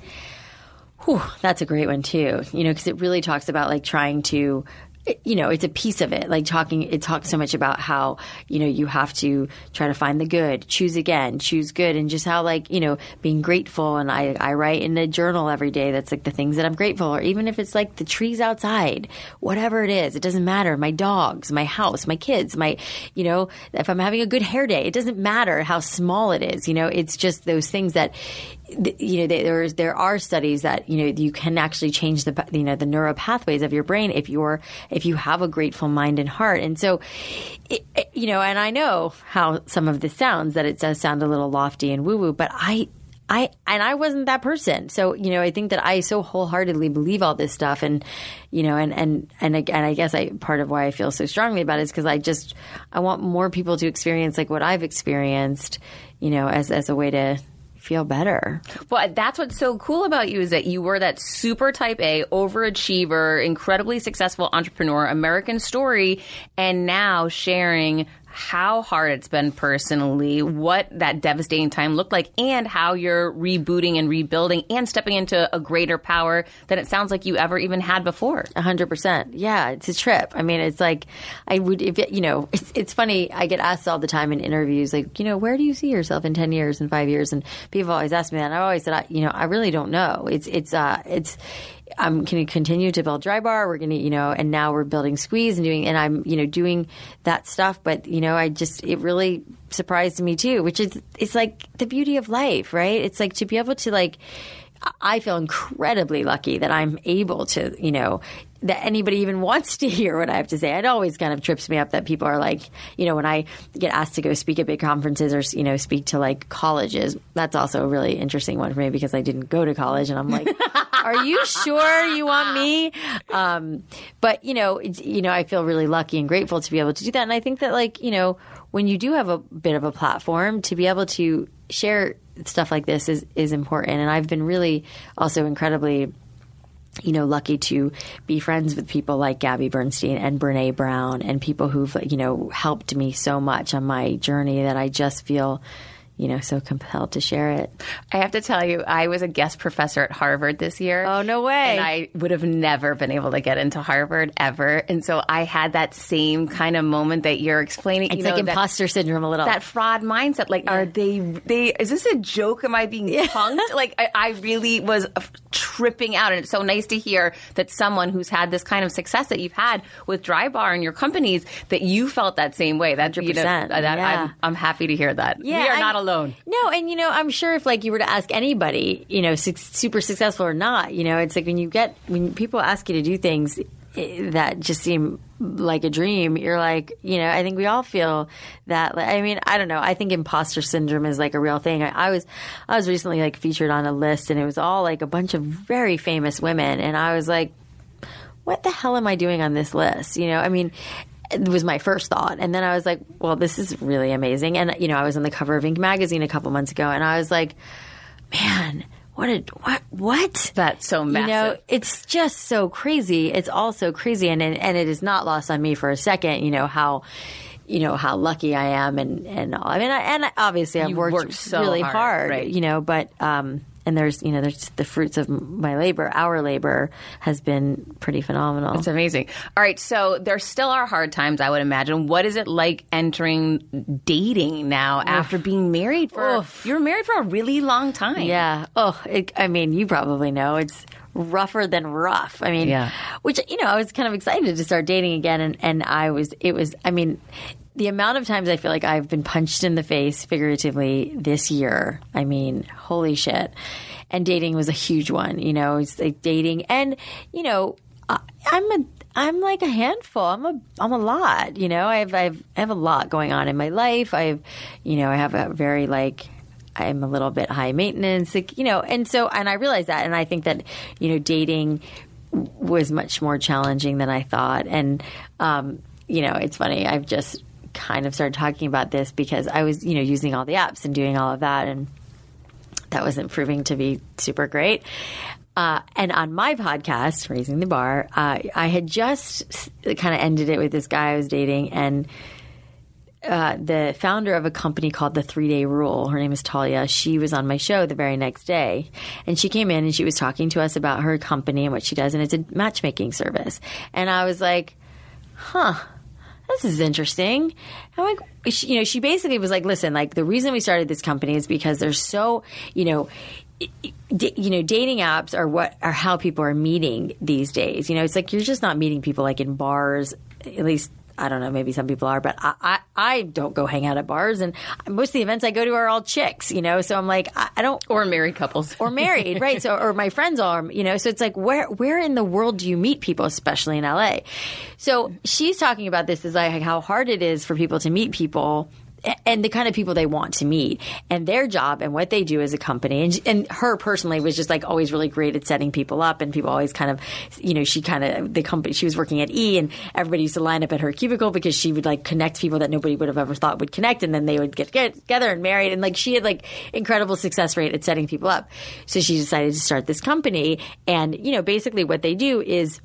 Whew, that's a great one too, you know, because it really talks about like trying to you know, it's a piece of it. Like talking, it talks so much about how, you know, you have to try to find the good, choose again, choose good, and just how, like, you know, being grateful. And I, I write in a journal every day that's like the things that I'm grateful for, even if it's like the trees outside, whatever it is, it doesn't matter. My dogs, my house, my kids, my, you know, if I'm having a good hair day, it doesn't matter how small it is. You know, it's just those things that, you know, there there are studies that you know you can actually change the you know the neural pathways of your brain if you're if you have a grateful mind and heart. And so, it, you know, and I know how some of this sounds that it does sound a little lofty and woo woo, but I I and I wasn't that person. So, you know, I think that I so wholeheartedly believe all this stuff and you know, and and and and I guess I part of why I feel so strongly about it is cuz I just I want more people to experience like what I've experienced, you know, as as a way to feel better. Well, that's what's so cool about you is that you were that super type A, overachiever, incredibly successful entrepreneur, American story, and now sharing how hard it's been personally, what that devastating time looked like, and how you're rebooting and rebuilding and stepping into a greater power than it sounds like you ever even had before. A hundred percent. Yeah, it's a trip. I mean, it's like I would, if you know, it's, it's funny. I get asked all the time in interviews, like, you know, where do you see yourself in ten years and five years? And people always ask me that. And I always said, I, you know, I really don't know. It's it's uh it's I'm going to continue to build Drybar. We're going to, you know, and now we're building Squeeze and doing, and I'm, you know, doing that stuff. But you know, I just it really surprised me too, which is it's like the beauty of life, right? It's like to be able to like. I feel incredibly lucky that I'm able to, you know, that anybody even wants to hear what I have to say. It always kind of trips me up that people are like, you know, when I get asked to go speak at big conferences or, you know, speak to like colleges, that's also a really interesting one for me because I didn't go to college and I'm like, are you sure you want me? Um, but, you know, you know, I feel really lucky and grateful to be able to do that. And I think that like, you know, when you do have a bit of a platform to be able to share stuff like this is is important. And I've been really also incredibly you know, lucky to be friends with people like Gabby Bernstein and Brene Brown and people who've, you know, helped me so much on my journey that I just feel you know, so compelled to share it. I have to tell you, I was a guest professor at Harvard this year. Oh, no way. And I would have never been able to get into Harvard ever. And so I had that same kind of moment that you're explaining. It's you like imposter that, syndrome a little. That fraud mindset. Like, yeah. are they, they, is this a joke? Am I being yeah. punked? like, I, I really was tripping out. And it's so nice to hear that someone who's had this kind of success that you've had with Drybar and your companies, that you felt that same way. That, 100%. You know, that yeah. I'm, I'm, happy to hear that. Yeah, we are I, not alone. No, and you know, I'm sure if like you were to ask anybody, you know, su- super successful or not, you know, it's like when you get when people ask you to do things eh, that just seem like a dream, you're like, you know, I think we all feel that. I mean, I don't know. I think imposter syndrome is like a real thing. I, I was, I was recently like featured on a list, and it was all like a bunch of very famous women, and I was like, what the hell am I doing on this list? You know, I mean, it was my first thought. And then I was like, well, this is really amazing. And, you know, I was on the cover of Inc. magazine a couple months ago and I was like, man, what a, what, what? That's so massive. You know, it's just so crazy. It's all so crazy. And, and, and it is not lost on me for a second, you know, how, you know, how lucky I am and, and all. I mean, I, and obviously I've worked, worked so really hard, hard, right. you know, but, um, and there's you know there's the fruits of my labor our labor has been pretty phenomenal it's amazing all right so there still are hard times i would imagine what is it like entering dating now Oof. after being married for Oof. you were married for a really long time yeah oh it, i mean you probably know it's rougher than rough. I mean, yeah. which you know, I was kind of excited to start dating again, and and I was. It was. I mean, the amount of times I feel like I've been punched in the face figuratively this year. I mean, holy shit. And dating was a huge one, you know, it's like dating and, you know, I, I'm a I'm like a handful. I'm a I'm a lot, you know. I've I've I have a lot going on in my life. I've you know, I have a very like I'm a little bit high maintenance, like, you know, and so and I realize that and I think that, you know, dating was much more challenging than I thought. And um, you know, it's funny. I've just kind of started talking about this because I was, you know, using all the apps and doing all of that, and that wasn't proving to be super great. Uh, and on my podcast, Raising the Bar, uh, I had just kind of ended it with this guy I was dating, and uh, the founder of a company called the Three Day Rule, her name is Talia. She was on my show the very next day, and she came in and she was talking to us about her company and what she does, and it's a matchmaking service. And I was like, "Huh." This is interesting. I'm like, she, you know, she basically was like, listen, like the reason we started this company is because there's so, you know, D- you know, dating apps are what are how people are meeting these days. You know, it's like you're just not meeting people like in bars, at least I don't know, maybe some people are, but I, I, I, don't go hang out at bars. And most of the events I go to are all chicks, you know? So I'm like, I, I don't. Or married couples. or married, right? So, or my friends are, you know? So it's like, where, where in the world do you meet people, especially in LA? So she's talking about this is like how hard it is for people to meet people and the kind of people they want to meet and their job and what they do as a company. And, and her personally was just like always really great at setting people up and people always kind of, you know, she kind of, the company, she was working at E and everybody used to line up at her cubicle because she would like connect people that nobody would have ever thought would connect and then they would get, get together and married. And like she had like incredible success rate at setting people up. So she decided to start this company. And, you know, basically what they do is,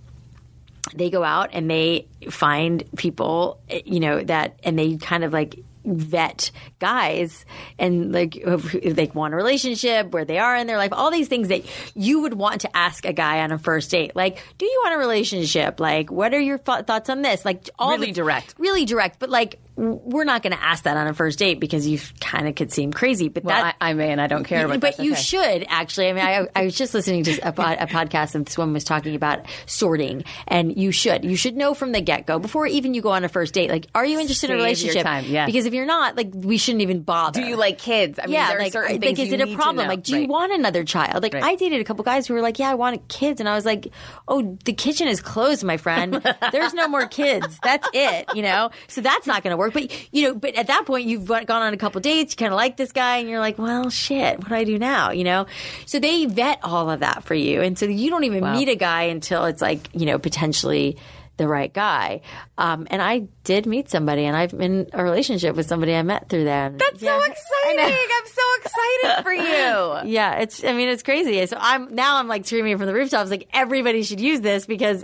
they go out and they find people, eh, you know, that, and they kind of like vet guys and like if they want a relationship where they are in their life all these things that you would want to ask a guy on a first date. Like do you want a relationship? Like what are your th- thoughts on this? Like all really the, direct. Really direct but like we're not going to ask that on a first date because you kind of could seem crazy. But well, that I, I, may and I don't care. But, but you okay. should actually. I mean, I, I, was just listening to a, a, podcast and this woman was talking about sorting, and you should. You should know from the get go before even you go on a first date. Like, are you interested Save in a relationship? Yeah. Because if you're not, like, we shouldn't even bother. Do you like kids? I mean, yeah, there like, are certain like, things is it a problem? Like, do right. you want another child? Like, Right. I dated a couple guys who were like, yeah, I want kids, and I was like, oh, the kitchen is closed, my friend. There's no more kids. That's it. You know, so that's not going to work. But you know, but at that point, you've gone on a couple dates, you kind of like this guy, and you're like, well, shit, what do I do now? You know, so they vet all of that for you, and so you don't even Wow. meet a guy until it's like, you know, potentially the right guy. Um, and I did meet somebody, and I've been in a relationship with somebody I met through that. That's yeah. so exciting! I'm so excited for you. yeah, it's. I mean, it's crazy. So I'm now I'm like screaming from the rooftops, like everybody should use this because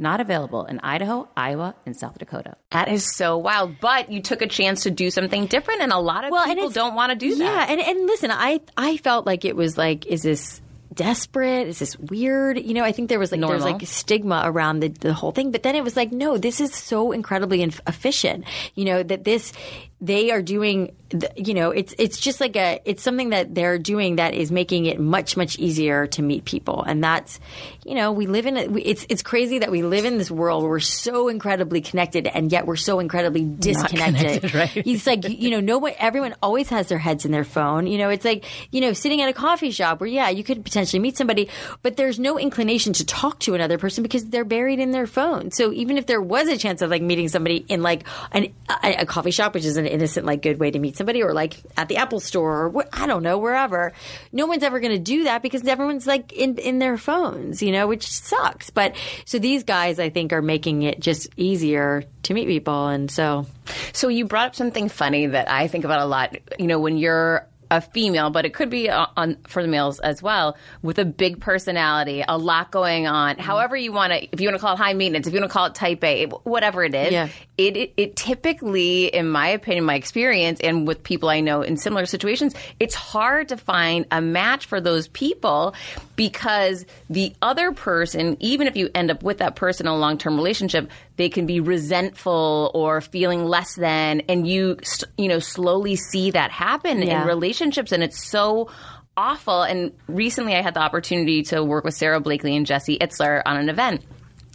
Not available in Idaho, Iowa, and South Dakota. That is so wild. But you took a chance to do something different, and a lot of well, people don't want to do that. Yeah, and, and listen, I I felt like it was like, is this desperate? Is this weird? You know, I think there was like there was like stigma around the, the whole thing, but then it was like, no, this is so incredibly efficient. You know that this they are doing you know it's it's just like a it's something that they're doing that is making it much much easier to meet people. And that's you know we live in a, it's it's crazy that we live in this world where we're so incredibly connected and yet we're so incredibly disconnected. right? it's like you know no one everyone always has their heads in their phone. You know it's like you know sitting at a coffee shop where yeah you could potentially meet somebody but there's no inclination to talk to another person because they're buried in their phone. So even if there was a chance of like meeting somebody in like an, a, a coffee shop which is an innocent, like good way to meet somebody, or like at the Apple Store, or I don't know, wherever. No one's ever going to do that because everyone's like in in their phones, you know, which sucks. But so these guys, I think, are making it just easier to meet people, and so. So you brought up something funny that I think about a lot. You know, when you're a female, but it could be on for the males as well, with a big personality, a lot going on. Mm-hmm. However you want to, if you want to call it high maintenance, if you want to call it type A, whatever it is, yeah. it, it, it typically, in my opinion, my experience, and with people I know in similar situations, it's hard to find a match for those people because the other person, even if you end up with that person in a long term relationship, they can be resentful or feeling less than, and you you know slowly see that happen yeah. in relationships, and it's so awful. And recently, I had the opportunity to work with Sara Blakely and Jesse Itzler on an event.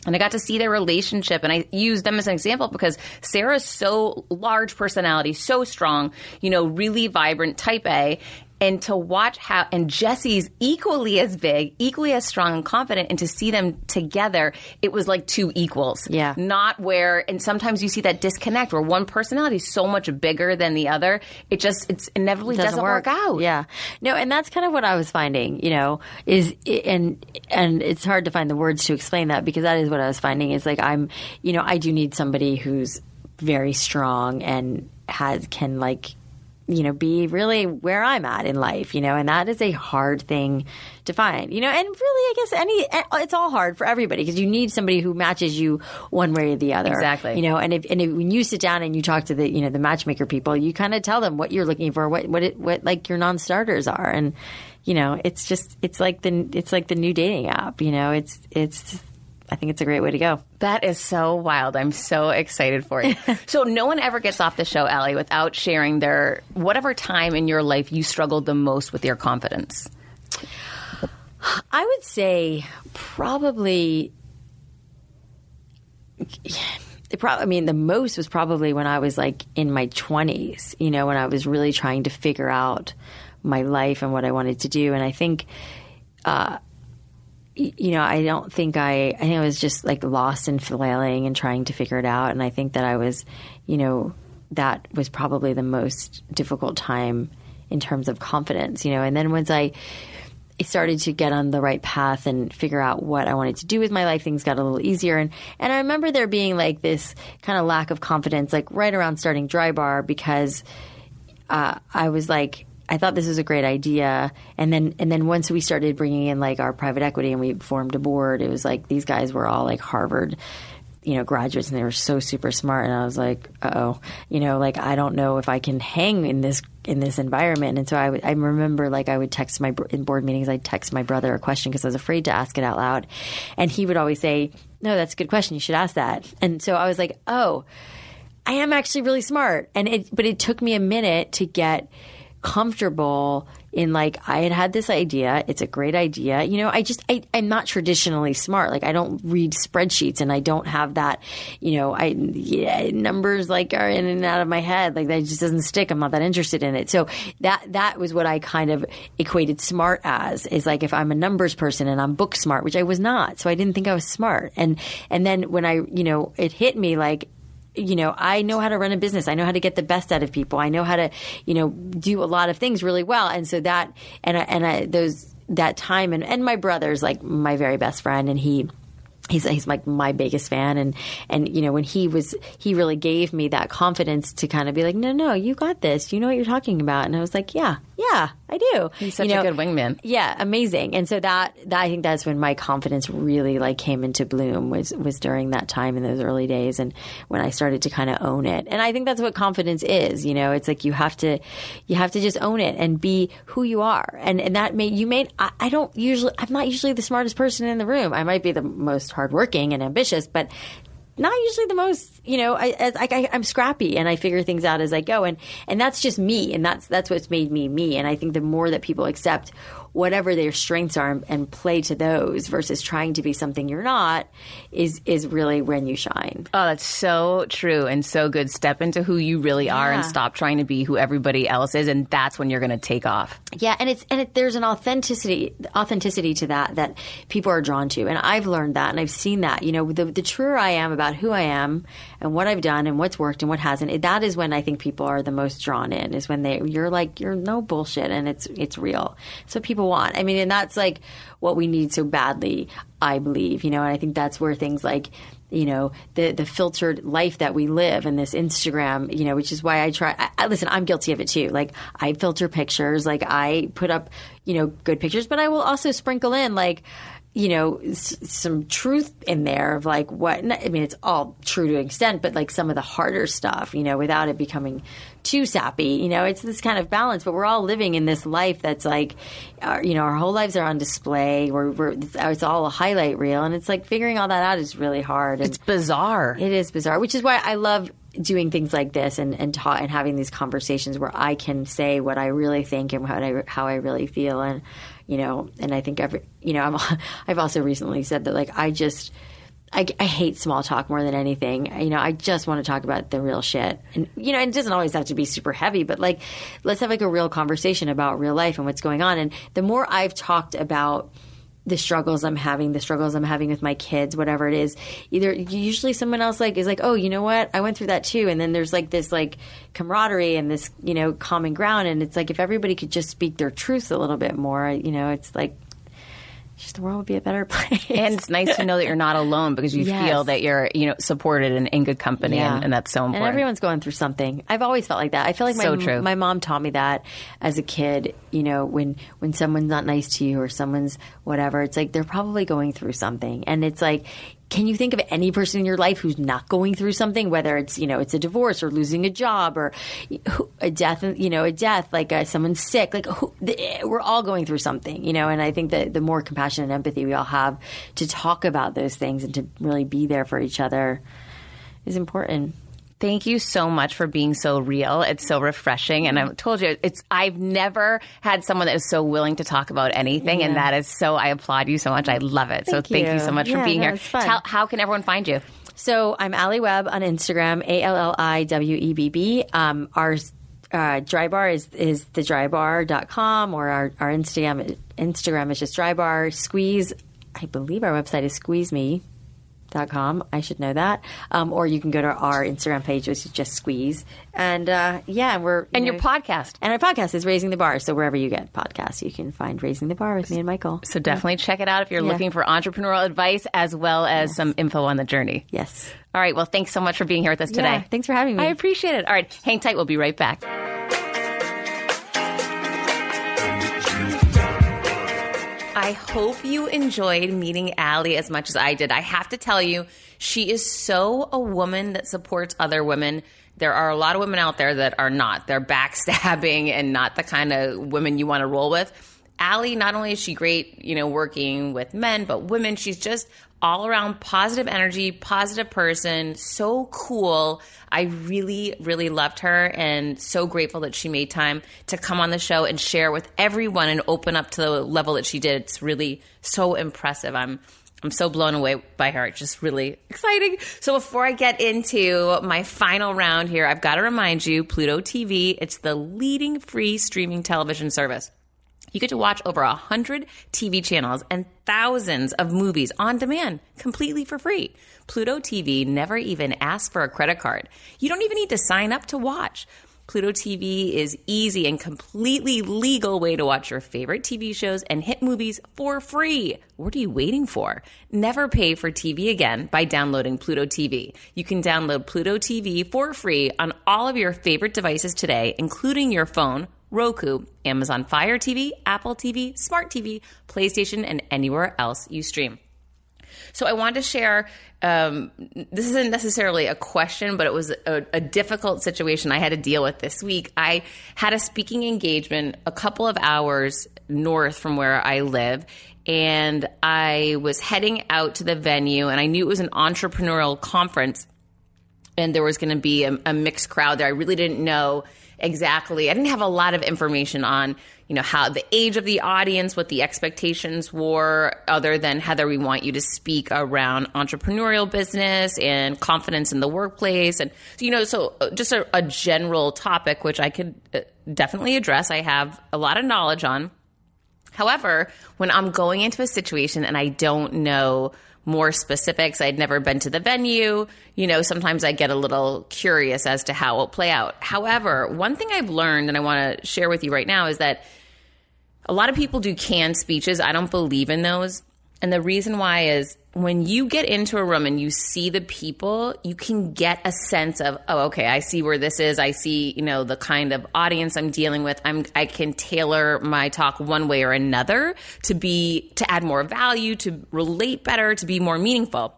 And I got to see their relationship, and I used them as an example because Sara's so large personality, so strong, you know, really vibrant, type A, and to watch how and Jesse's equally as big, equally as strong and confident, and to see them together, it was like two equals. Yeah, not where and sometimes you see that disconnect where one personality is so much bigger than the other. It just it's inevitably doesn't, doesn't work. work. out. Yeah, no, and that's kind of what I was finding. You know, is and and it's hard to find the words to explain that because that is what I was finding. Is like I'm, you know, I do need somebody who's very strong and has can like you know, be really where I'm at in life, you know, and that is a hard thing to find, you know, and really, I guess any, eh, it's all hard for everybody because you need somebody who matches you one way or the other. Exactly. You know, and if, and if, when you sit down and you talk to the, you know, the matchmaker people, you kind of tell them what you're looking for, what, what, it, what like your non-starters are. And, you know, it's just, it's like the, it's like the new dating app, you know, it's, it's, I think it's a great way to go. That is so wild. I'm so excited for you. so no one ever gets off the show, Alli, without sharing their whatever time in your life you struggled the most with your confidence. I would say probably. I mean, the most was probably when I was like in my 20s, you know, when I was really trying to figure out my life and what I wanted to do. And I think uh, you know, I don't think I, I think I was just like lost and flailing and trying to figure it out. And I think that I was, you know, that was probably the most difficult time in terms of confidence, you know. And then once I, started to get on the right path and figure out what I wanted to do with my life, things got a little easier. And, and I remember there being like this kind of lack of confidence, like right around starting Drybar, because uh, I was like, I thought this was a great idea, and then and then once we started bringing in like our private equity and we formed a board, it was like these guys were all like Harvard you know, graduates and they were so super smart. And I was like, oh, you know, like I don't know if I can hang in this in this environment. And so I, I remember like I would text my in board meetings, I'd text my brother a question because I was afraid to ask it out loud, and he would always say, "No, that's a good question. You should ask that." And so I was like, oh. I am actually really smart, and it, but it took me a minute to get comfortable in like I had had this idea. It's a great idea. You know, I just I, I'm not traditionally smart. Like I don't read spreadsheets and I don't have that. You know, I yeah, numbers like are in and out of my head. Like that just doesn't stick. I'm not that interested in it. So that that was what I kind of equated smart as is like if I'm a numbers person and I'm book smart, which I was not. So I didn't think I was smart. And and then when I you know it hit me like you know, I know how to run a business. I know how to get the best out of people. I know how to, you know, do a lot of things really well. And so that, and I, and I, those, that time and, and my brother's like my very best friend and he, he's he's like my biggest fan and and you know when he was he really gave me that confidence to kind of be like no no you got this you know what you're talking about and I was like yeah yeah I do. He's such you know, a good wingman. Yeah amazing. And so that, that I think that's when my confidence really like came into bloom was was during that time in those early days and when I started to kind of own it. And I think that's what confidence is you know? It's like you have to you have to just own it and be who you are. And and that may you may I, I don't usually I'm not usually the smartest person in the room. I might be the most hardworking and ambitious, but not usually the most, you know, I, I, am scrappy and I figure things out as I go. And, and that's just me. And that's, that's what's made me me. And I think the more that people accept whatever their strengths are and play to those versus trying to be something you're not is is really when you shine. Oh, that's so true and so good. Step into who you really are yeah. and stop trying to be who everybody else is, and that's when you're going to take off. Yeah, and it's and it, there's an authenticity authenticity to that that people are drawn to, and I've learned that and I've seen that. You know, the the truer I am about who I am and what I've done and what's worked and what hasn't, that is when I think people are the most drawn in. Is when they you're like you're no bullshit and it's it's real. So people want. I mean, and that's like what we need so badly, I believe, you know, and I think that's where things like, you know, the the filtered life that we live and this Instagram, you know, which is why I try. I, I, listen, I'm guilty of it too. Like I filter pictures, like I put up, you know, good pictures, but I will also sprinkle in like you know, s- some truth in there of like what, I mean, it's all true to an extent, but like some of the harder stuff, you know, without it becoming too sappy, you know, it's this kind of balance, but we're all living in this life that's like, our, you know, our whole lives are on display. We're, we're, it's uh, all a highlight reel. And it's like figuring all that out is really hard. And it's bizarre. It is bizarre, which is why I love doing things like this and and, ta- and having these conversations where I can say what I really think and what I, how I really feel and you know, and I think every, you know, I'm, I've also recently said that like I just, I, I, hate small talk more than anything. You know, I just want to talk about the real shit. And, you know, it doesn't always have to be super heavy, but like, let's have like a real conversation about real life and what's going on. And the more I've talked about, the struggles I'm having, the struggles I'm having with my kids, whatever it is. Either usually someone else like is like, oh, you know what, I went through that too, and then there's like this like camaraderie and this you know common ground, and it's like if everybody could just speak their truth a little bit more, you know, it's like just the world would be a better place. And it's nice to know that you're not alone because you yes. feel that you're, you know, supported and in good company, yeah. and, and, that's so important. And everyone's going through something. I've always felt like that. I feel like my so true. my mom taught me that as a kid. You know, when when someone's not nice to you or someone's whatever, it's like they're probably going through something, and it's like can you think of any person in your life who's not going through something, whether it's you know it's a divorce or losing a job or a death, you know, a death like uh, someone's sick, like who, the, we're all going through something, you know. And I think that the more compassion and empathy we all have to talk about those things and to really be there for each other is important. Thank you so much for being so real. It's so refreshing. And I told you, it's, I've never had someone that is so willing to talk about anything. Yeah. And that is so, I applaud you so much. I love it. Thank so thank you, you so much yeah, for being here. How, how can everyone find you? So I'm Alli Webb on Instagram, A L L I W E B B. Um, our uh, Drybar is is the drybar.com or our, our Instagram Instagram is just drybar squeeze. I believe our website is squeeze me com. I should know that. Um, or you can go to our Instagram page, which is just Squeeze. And uh, yeah, we're you and know, your podcast. And our podcast is Raising the Bar. So wherever you get podcasts, you can find Raising the Bar with me and Michael. So definitely yeah. check it out if you're yeah. looking for entrepreneurial advice as well as yes. some info on the journey. Yes. All right. Well, thanks so much for being here with us today. Yeah, thanks for having me. I appreciate it. All right. Hang tight. We'll be right back. I hope you enjoyed meeting Alli as much as I did. I have to tell you, She is so a woman that supports other women. There are a lot of women out there that are not. They're backstabbing and not the kind of women you want to roll with. Alli, not only is she great, you know, working with men, but women, she's just all around positive energy, positive person, so cool. I really, really loved her and so grateful that she made time to come on the show and share with everyone and open up to the level that she did. It's really so impressive. I'm I'm so blown away by her. It's just really exciting. So before I get into my final round here, I've got to remind you Pluto TV, it's the leading free streaming television service. You get to watch over a hundred TV channels and thousands of movies on demand completely for free. Pluto TV never even asks for a credit card. You don't even need to sign up to watch. Pluto TV is easy and completely legal way to watch your favorite TV shows and hit movies for free. What are you waiting for? Never pay for TV again by downloading Pluto TV. You can download Pluto TV for free on all of your favorite devices today, including your phone Roku, Amazon Fire TV, Apple TV, Smart TV, PlayStation, and anywhere else you stream. So I wanted to share. Um, this isn't necessarily a question, but it was a, a, difficult situation I had to deal with this week. I had a speaking engagement a couple of hours north from where I live, and I was heading out to the venue, and I knew it was an entrepreneurial conference, and there was going to be a, a mixed crowd there. I really didn't know exactly. I didn't have a lot of information on, you know, how the age of the audience, what the expectations were, other than Heather, we want you to speak around entrepreneurial business and confidence in the workplace. And, you know, so uh, just a, a general topic, which I could uh, definitely address. I have a lot of knowledge on. However, when I'm going into a situation and I don't know more specifics. I'd never been to the venue. You know, sometimes I get a little curious as to how it'll play out. However, one thing I've learned and I want to share with you right now is that a lot of people do canned speeches. I don't believe in those. And the reason why is when you get into a room and you see the people, you can get a sense of, oh, okay, I see where this is. I see, you know, the kind of audience I'm dealing with. I'm, I can tailor my talk one way or another to be, to add more value, to relate better, to be more meaningful.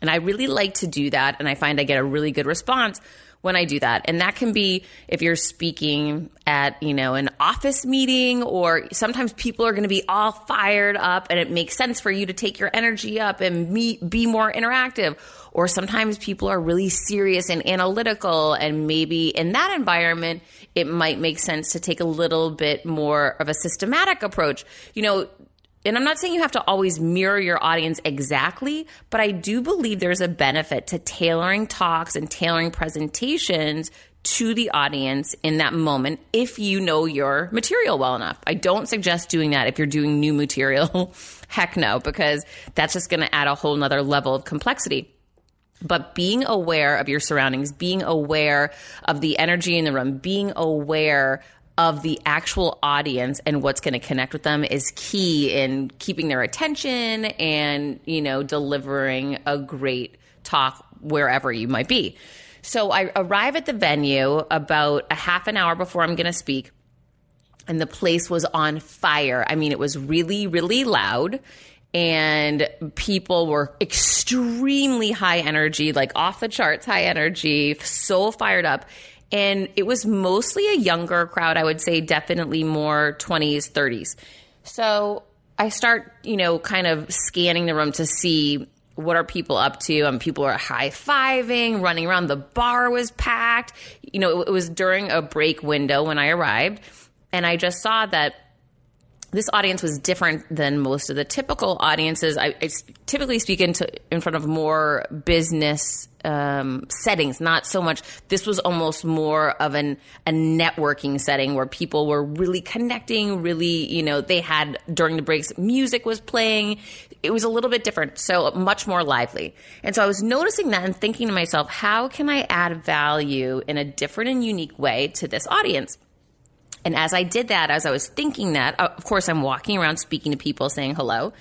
And I really like to do that. And I find I get a really good response when I do that. And that can be if you're speaking at, you know, an office meeting or sometimes people are going to be all fired up and it makes sense for you to take your energy up and meet, be more interactive. Or sometimes people are really serious and analytical and maybe in that environment, it might make sense to take a little bit more of a systematic approach. You know, and I'm not saying you have to always mirror your audience exactly, but I do believe there's a benefit to tailoring talks and tailoring presentations to the audience in that moment if you know your material well enough. I don't suggest doing that if you're doing new material. Heck no, because that's just going to add a whole nother level of complexity. But being aware of your surroundings, being aware of the energy in the room, being aware of the actual audience and what's going to connect with them is key in keeping their attention and, you know, delivering a great talk wherever you might be. So I arrive at the venue about a half an hour before I'm going to speak, and the place was on fire. I mean, it was really, really loud. And people were extremely high energy, like off the charts high energy, so fired up and it was mostly a younger crowd. I would say definitely more 20s, 30s. So I start, you know, kind of scanning the room to see what are people up to and people are high-fiving running around the bar was packed you know it, was during a break window when i arrived and i just saw that this audience was different than most of the typical audiences. I, I typically speak into in front of more business um, settings, not so much. This was almost more of an a networking setting where people were really connecting. Really, you know, they had during the breaks, music was playing. It was a little bit different, so much more lively. And so I was noticing that and thinking to myself, how can I add value in a different and unique way to this audience? And as I did that, as I was thinking that, uh, of course, I'm walking around speaking to people saying hello.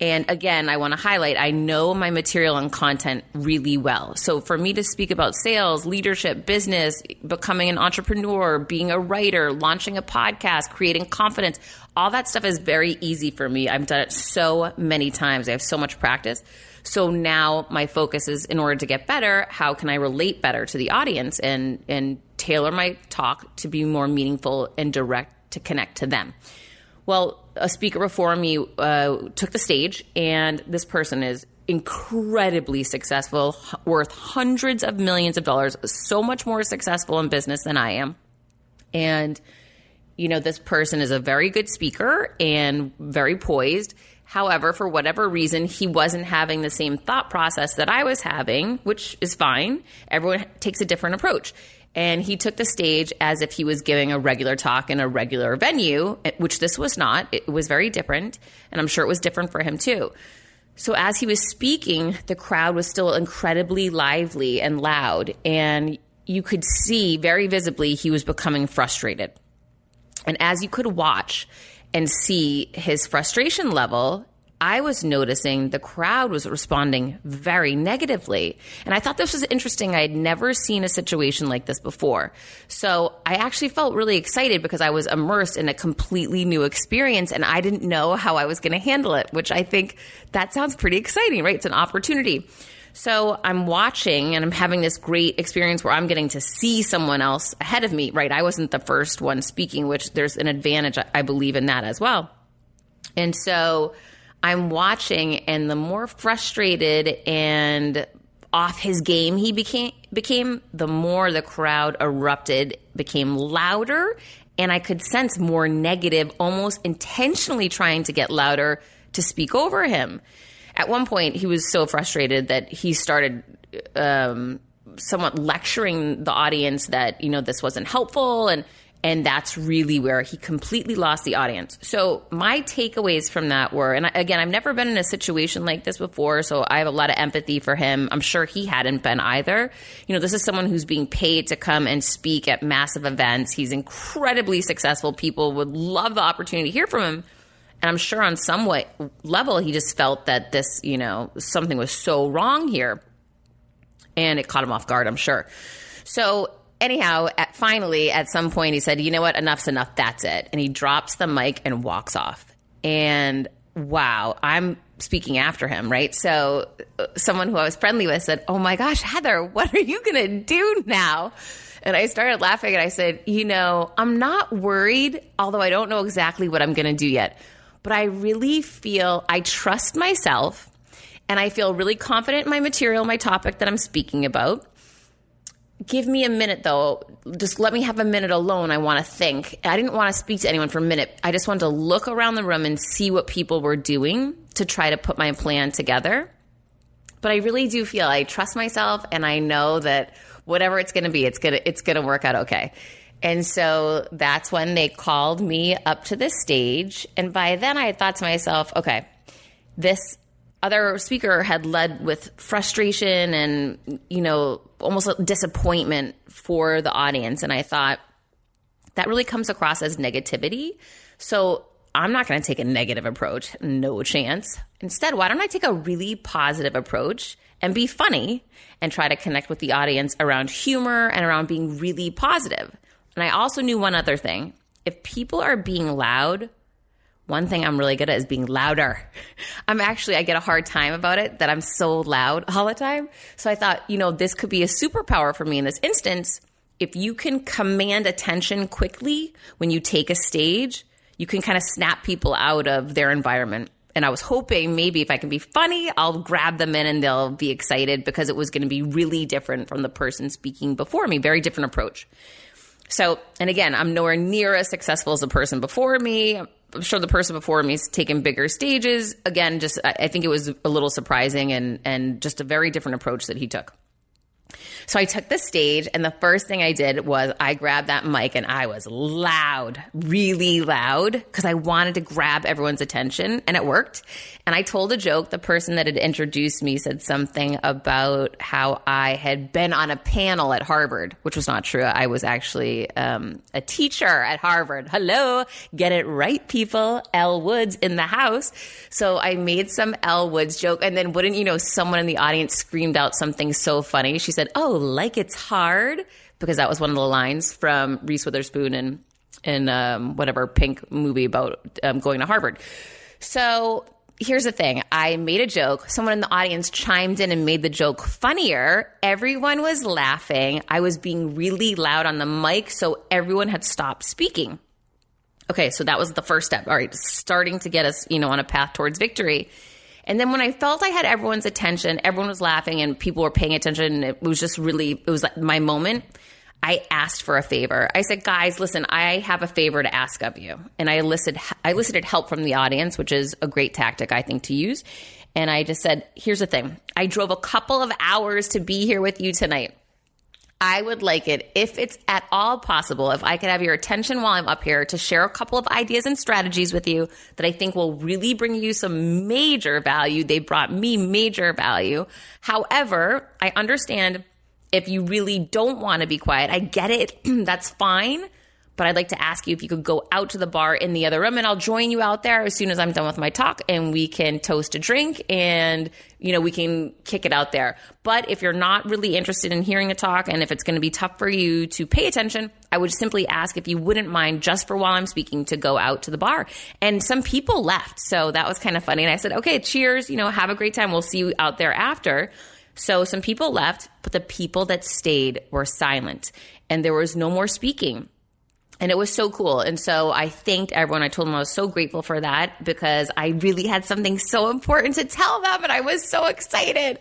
And again, I want to highlight I know my material and content really well. So for me to speak about sales, leadership, business, becoming an entrepreneur, being a writer, launching a podcast, creating confidence, all that stuff is very easy for me. I've done it so many times. I have so much practice. So now my focus is in order to get better, how can I relate better to the audience and and tailor my talk to be more meaningful and direct to connect to them. Well, a speaker before me uh, took the stage, and this person is incredibly successful, worth hundreds of millions of dollars, so much more successful in business than I am. And, you know, this person is a very good speaker and very poised. However, for whatever reason, he wasn't having the same thought process that I was having, which is fine. Everyone takes a different approach and he took the stage as if he was giving a regular talk in a regular venue, eh, which this was not. It was very different, and I'm sure it was different for him too. So as he was speaking, the crowd was still incredibly lively and loud, and you could see very visibly he was becoming frustrated. And as you could watch and see his frustration level, I was noticing the crowd was responding very negatively. And I thought this was interesting. I had never seen a situation like this before. So I actually felt really excited because I was immersed in a completely new experience and I didn't know how I was going to handle it, which I think that sounds pretty exciting, right? It's an opportunity. So I'm watching and I'm having this great experience where I'm getting to see someone else ahead of me, right? I wasn't the first one speaking, which there's an advantage, I believe, in that as well. And so I'm watching, and the more frustrated and off his game he became, became, the more the crowd erupted, became louder, and I could sense more negative, almost intentionally trying to get louder to speak over him. At one point, he was so frustrated that he started um, somewhat lecturing the audience that you know this wasn't helpful and and that's really where he completely lost the audience. So, my takeaways from that were, and again, I've never been in a situation like this before, so I have a lot of empathy for him. I'm sure he hadn't been either. You know, this is someone who's being paid to come and speak at massive events. He's incredibly successful. People would love the opportunity to hear from him. And I'm sure on some way, level, he just felt that this, you know, something was so wrong here. And it caught him off guard, I'm sure. So, anyhow, at, finally, at some point, he said, "You know what? Enough's enough. That's it." And he drops the mic and walks off. And wow, I'm speaking after him, right? So, uh, someone who I was friendly with said, "Oh my gosh, Heather, what are you going to do now?" And I started laughing and I said, "You know, I'm not worried, although I don't know exactly what I'm going to do yet, but I really feel I trust myself." And I feel really confident in my material, my topic that I'm speaking about give me a minute though. Just let me have a minute alone. I want to think. I didn't want to speak to anyone for a minute. I just wanted to look around the room and see what people were doing to try to put my plan together. But I really do feel I trust myself and I know that whatever it's going to be, it's going to it's going to work out okay. And so that's when they called me up to the stage and by then I had thought to myself, okay, this other speaker had led with frustration and you know almost disappointment for the audience. And i thought that really comes across as negativity. So i'm not going to take a negative approach. No chance. Instead why don't i take a really positive approach and be funny and try to connect with the audience around humor and around being really positive? And i also knew one other thing. If people are being loud one thing I'm really good at is being louder. I'm actually, I get a hard time about it that I'm so loud all the time. So I thought, you know, this could be a superpower for me in this instance. If you can command attention quickly when you take a stage, you can kind of snap people out of their environment. And I was hoping maybe if I can be funny, I'll grab them in and they'll be excited because it was going to be really different from the person speaking before me, very different approach. So, and again, I'm nowhere near as successful as the person before me. I'm sure the person before me has taken bigger stages. Again, just I think it was a little surprising and and just a very different approach that he took. So I took the stage, and the first thing I did was I grabbed that mic and I was loud, really loud, because I wanted to grab everyone's attention, and it worked. And I told a joke. The person that had introduced me said something about how I had been on a panel at Harvard, which was not true. I was actually um, a teacher at Harvard. Hello, get it right, people. Elle Woods in the house. So I made some Elle Woods joke, and then wouldn't you know, someone in the audience screamed out something so funny. She said, "Oh, like it's hard," because that was one of the lines from Reese Witherspoon and in um, whatever pink movie about um, going to Harvard. So here's the thing I made a joke. Someone in the audience chimed in and made the joke funnier. Everyone was laughing. I was being really loud on the mic, so everyone had stopped speaking. Okay, so that was the first step. All right, starting to get us, you know, on a path towards victory. And then when I felt I had everyone's attention, everyone was laughing and people were paying attention, And it was just really, it was like my moment. I asked for a favor. I said, guys, listen, I have a favor to ask of you. And I elicited, I elicited help from the audience, which is a great tactic, I think, to use. And I just said, here's the thing. I drove a couple of hours to be here with you tonight. I would like it, if it's at all possible, if I could have your attention while I'm up here to share a couple of ideas and strategies with you that I think will really bring you some major value. They brought me major value. However, I understand if you really don't want to be quiet, I get it. That's fine. But I'd like to ask you if you could go out to the bar in the other room and I'll join you out there as soon as I'm done with my talk and we can toast a drink and, you know, we can kick it out there. But if you're not really interested in hearing a talk and if it's going to be tough for you to pay attention, I would simply ask if you wouldn't mind just for while I'm speaking to go out to the bar. And some people left. So that was kind of funny. And I said, okay, cheers, you know, have a great time. We'll see you out there after. So some people left, but the people that stayed were silent and there was no more speaking. And it was so cool. And so I thanked everyone. I told them I was so grateful for that because I really had something so important to tell them and I was so excited.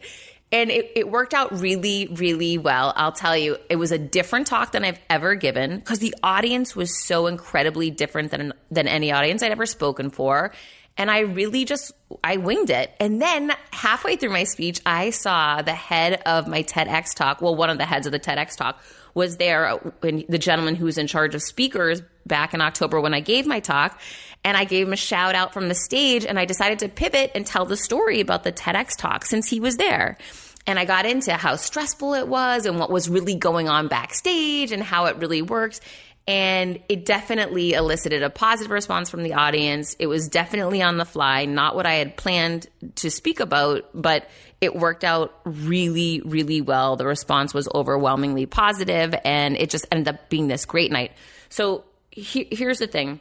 And it, it worked out really, really well. I'll tell you, it was a different talk than I've ever given because the audience was so incredibly different than, than any audience I'd ever spoken for. And I really just, I winged it. And then halfway through my speech, I saw the head of my TEDx talk. Well, one of the heads of the TEDx talk was there when the gentleman who was in charge of speakers back in October when I gave my talk. And I gave him a shout out from the stage and I decided to pivot and tell the story about the TEDx talk since he was there. And I got into how stressful it was and what was really going on backstage and how it really works. And it definitely elicited a positive response from the audience. It was definitely on the fly, not what I had planned to speak about, but it worked out really, really well. The response was overwhelmingly positive, and it just ended up being this great night. So he- here's the thing.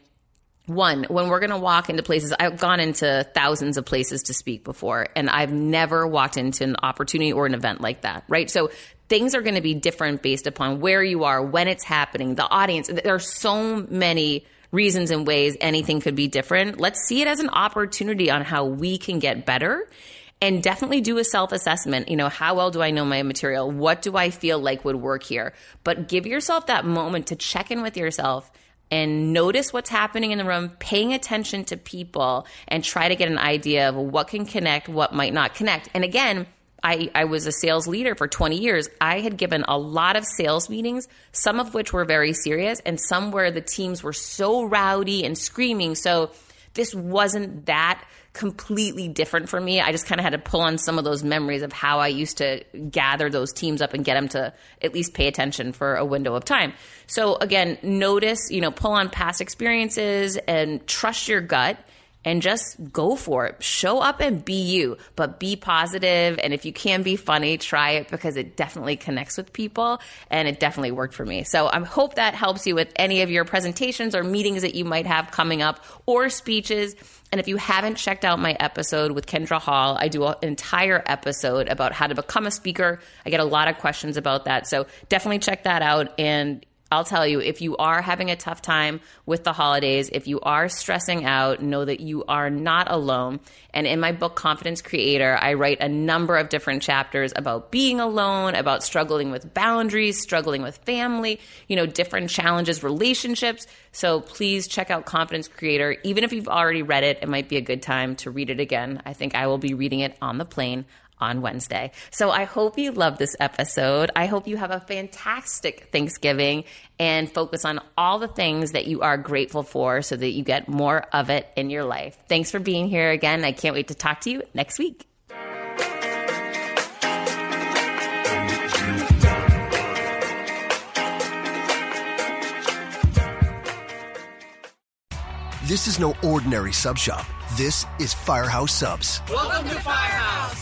One, when we're going to walk into places, I've gone into thousands of places to speak before, and I've never walked into an opportunity or an event like that, right? So things are going to be different based upon where you are, when it's happening, the audience. There are so many reasons and ways anything could be different. Let's see it as an opportunity on how we can get better and definitely do a self assessment. You know, how well do I know my material? What do I feel like would work here? But give yourself that moment to check in with yourself and notice what's happening in the room, paying attention to people and try to get an idea of what can connect, what might not connect. And again, I, I was a sales leader for 20 years. I had given a lot of sales meetings, some of which were very serious, and some where the teams were so rowdy and screaming. So this wasn't that completely different for me. I just kind of had to pull on some of those memories of how I used to gather those teams up and get them to at least pay attention for a window of time. So again, notice, you know, pull on past experiences and trust your gut and just go for it. Show up and be you, but be positive. And if you can be funny, try it because it definitely connects with people and it definitely worked for me. So I hope that helps you with any of your presentations or meetings that you might have coming up or speeches. And if you haven't checked out my episode with Kindra Hall, I do an entire episode about how to become a speaker. I get a lot of questions about that. So definitely check that out. And I'll tell you, if you are having a tough time with the holidays, if you are stressing out, know that you are not alone. And in my book, Confidence Creator, I write a number of different chapters about being alone, about struggling with boundaries, struggling with family, you know, different challenges, relationships. So please check out Confidence Creator. Even if you've already read it, it might be a good time to read it again. I think I will be reading it on the plane on Wednesday. So I hope you love this episode. I hope you have a fantastic Thanksgiving and focus on all the things that you are grateful for so that you get more of it in your life. Thanks for being here again. I can't wait to talk to you next week. This is no ordinary sub shop. This is Firehouse Subs. Welcome to Firehouse.